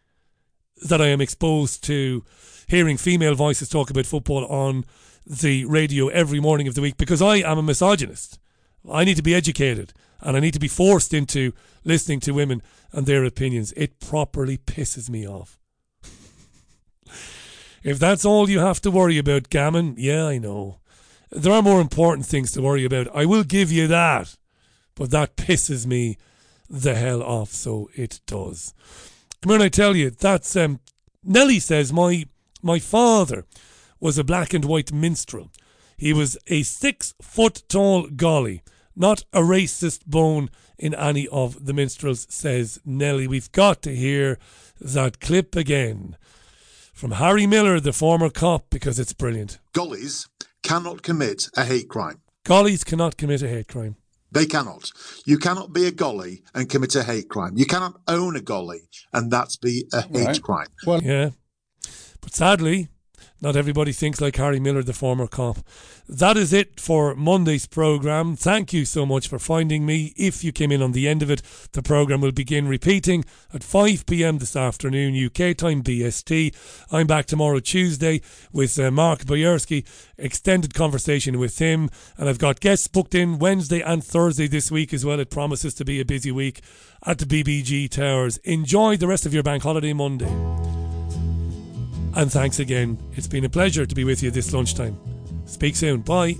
that I am exposed to hearing female voices talk about football on the radio every morning of the week because I am a misogynist. I need to be educated and I need to be forced into listening to women and their opinions. It properly pisses me off. if that's all you have to worry about, Gammon, yeah, I know. There are more important things to worry about. I will give you that. But that pisses me the hell off, so it does. Come here I tell you, that's um Nellie says my my father was a black and white minstrel. He was a six foot tall golly, not a racist bone in any of the minstrels, says Nelly. We've got to hear that clip again from Harry Miller, the former cop, because it's brilliant. Gollies cannot commit a hate crime. Gollies cannot commit a hate crime. They cannot. You cannot be a golly and commit a hate crime. You cannot own a golly and that's be a hate Right. crime. Well, yeah. But sadly, Not everybody thinks like Harry Miller, the former cop. That is it for Monday's programme. Thank you so much for finding me. If you came in on the end of it, the programme will begin repeating at 5 pm this afternoon, UK time BST. I'm back tomorrow, Tuesday, with uh, Mark Boyerski. Extended conversation with him. And I've got guests booked in Wednesday and Thursday this week as well. It promises to be a busy week at the BBG Towers. Enjoy the rest of your bank holiday Monday. And thanks again. It's been a pleasure to be with you this lunchtime. Speak soon. Bye.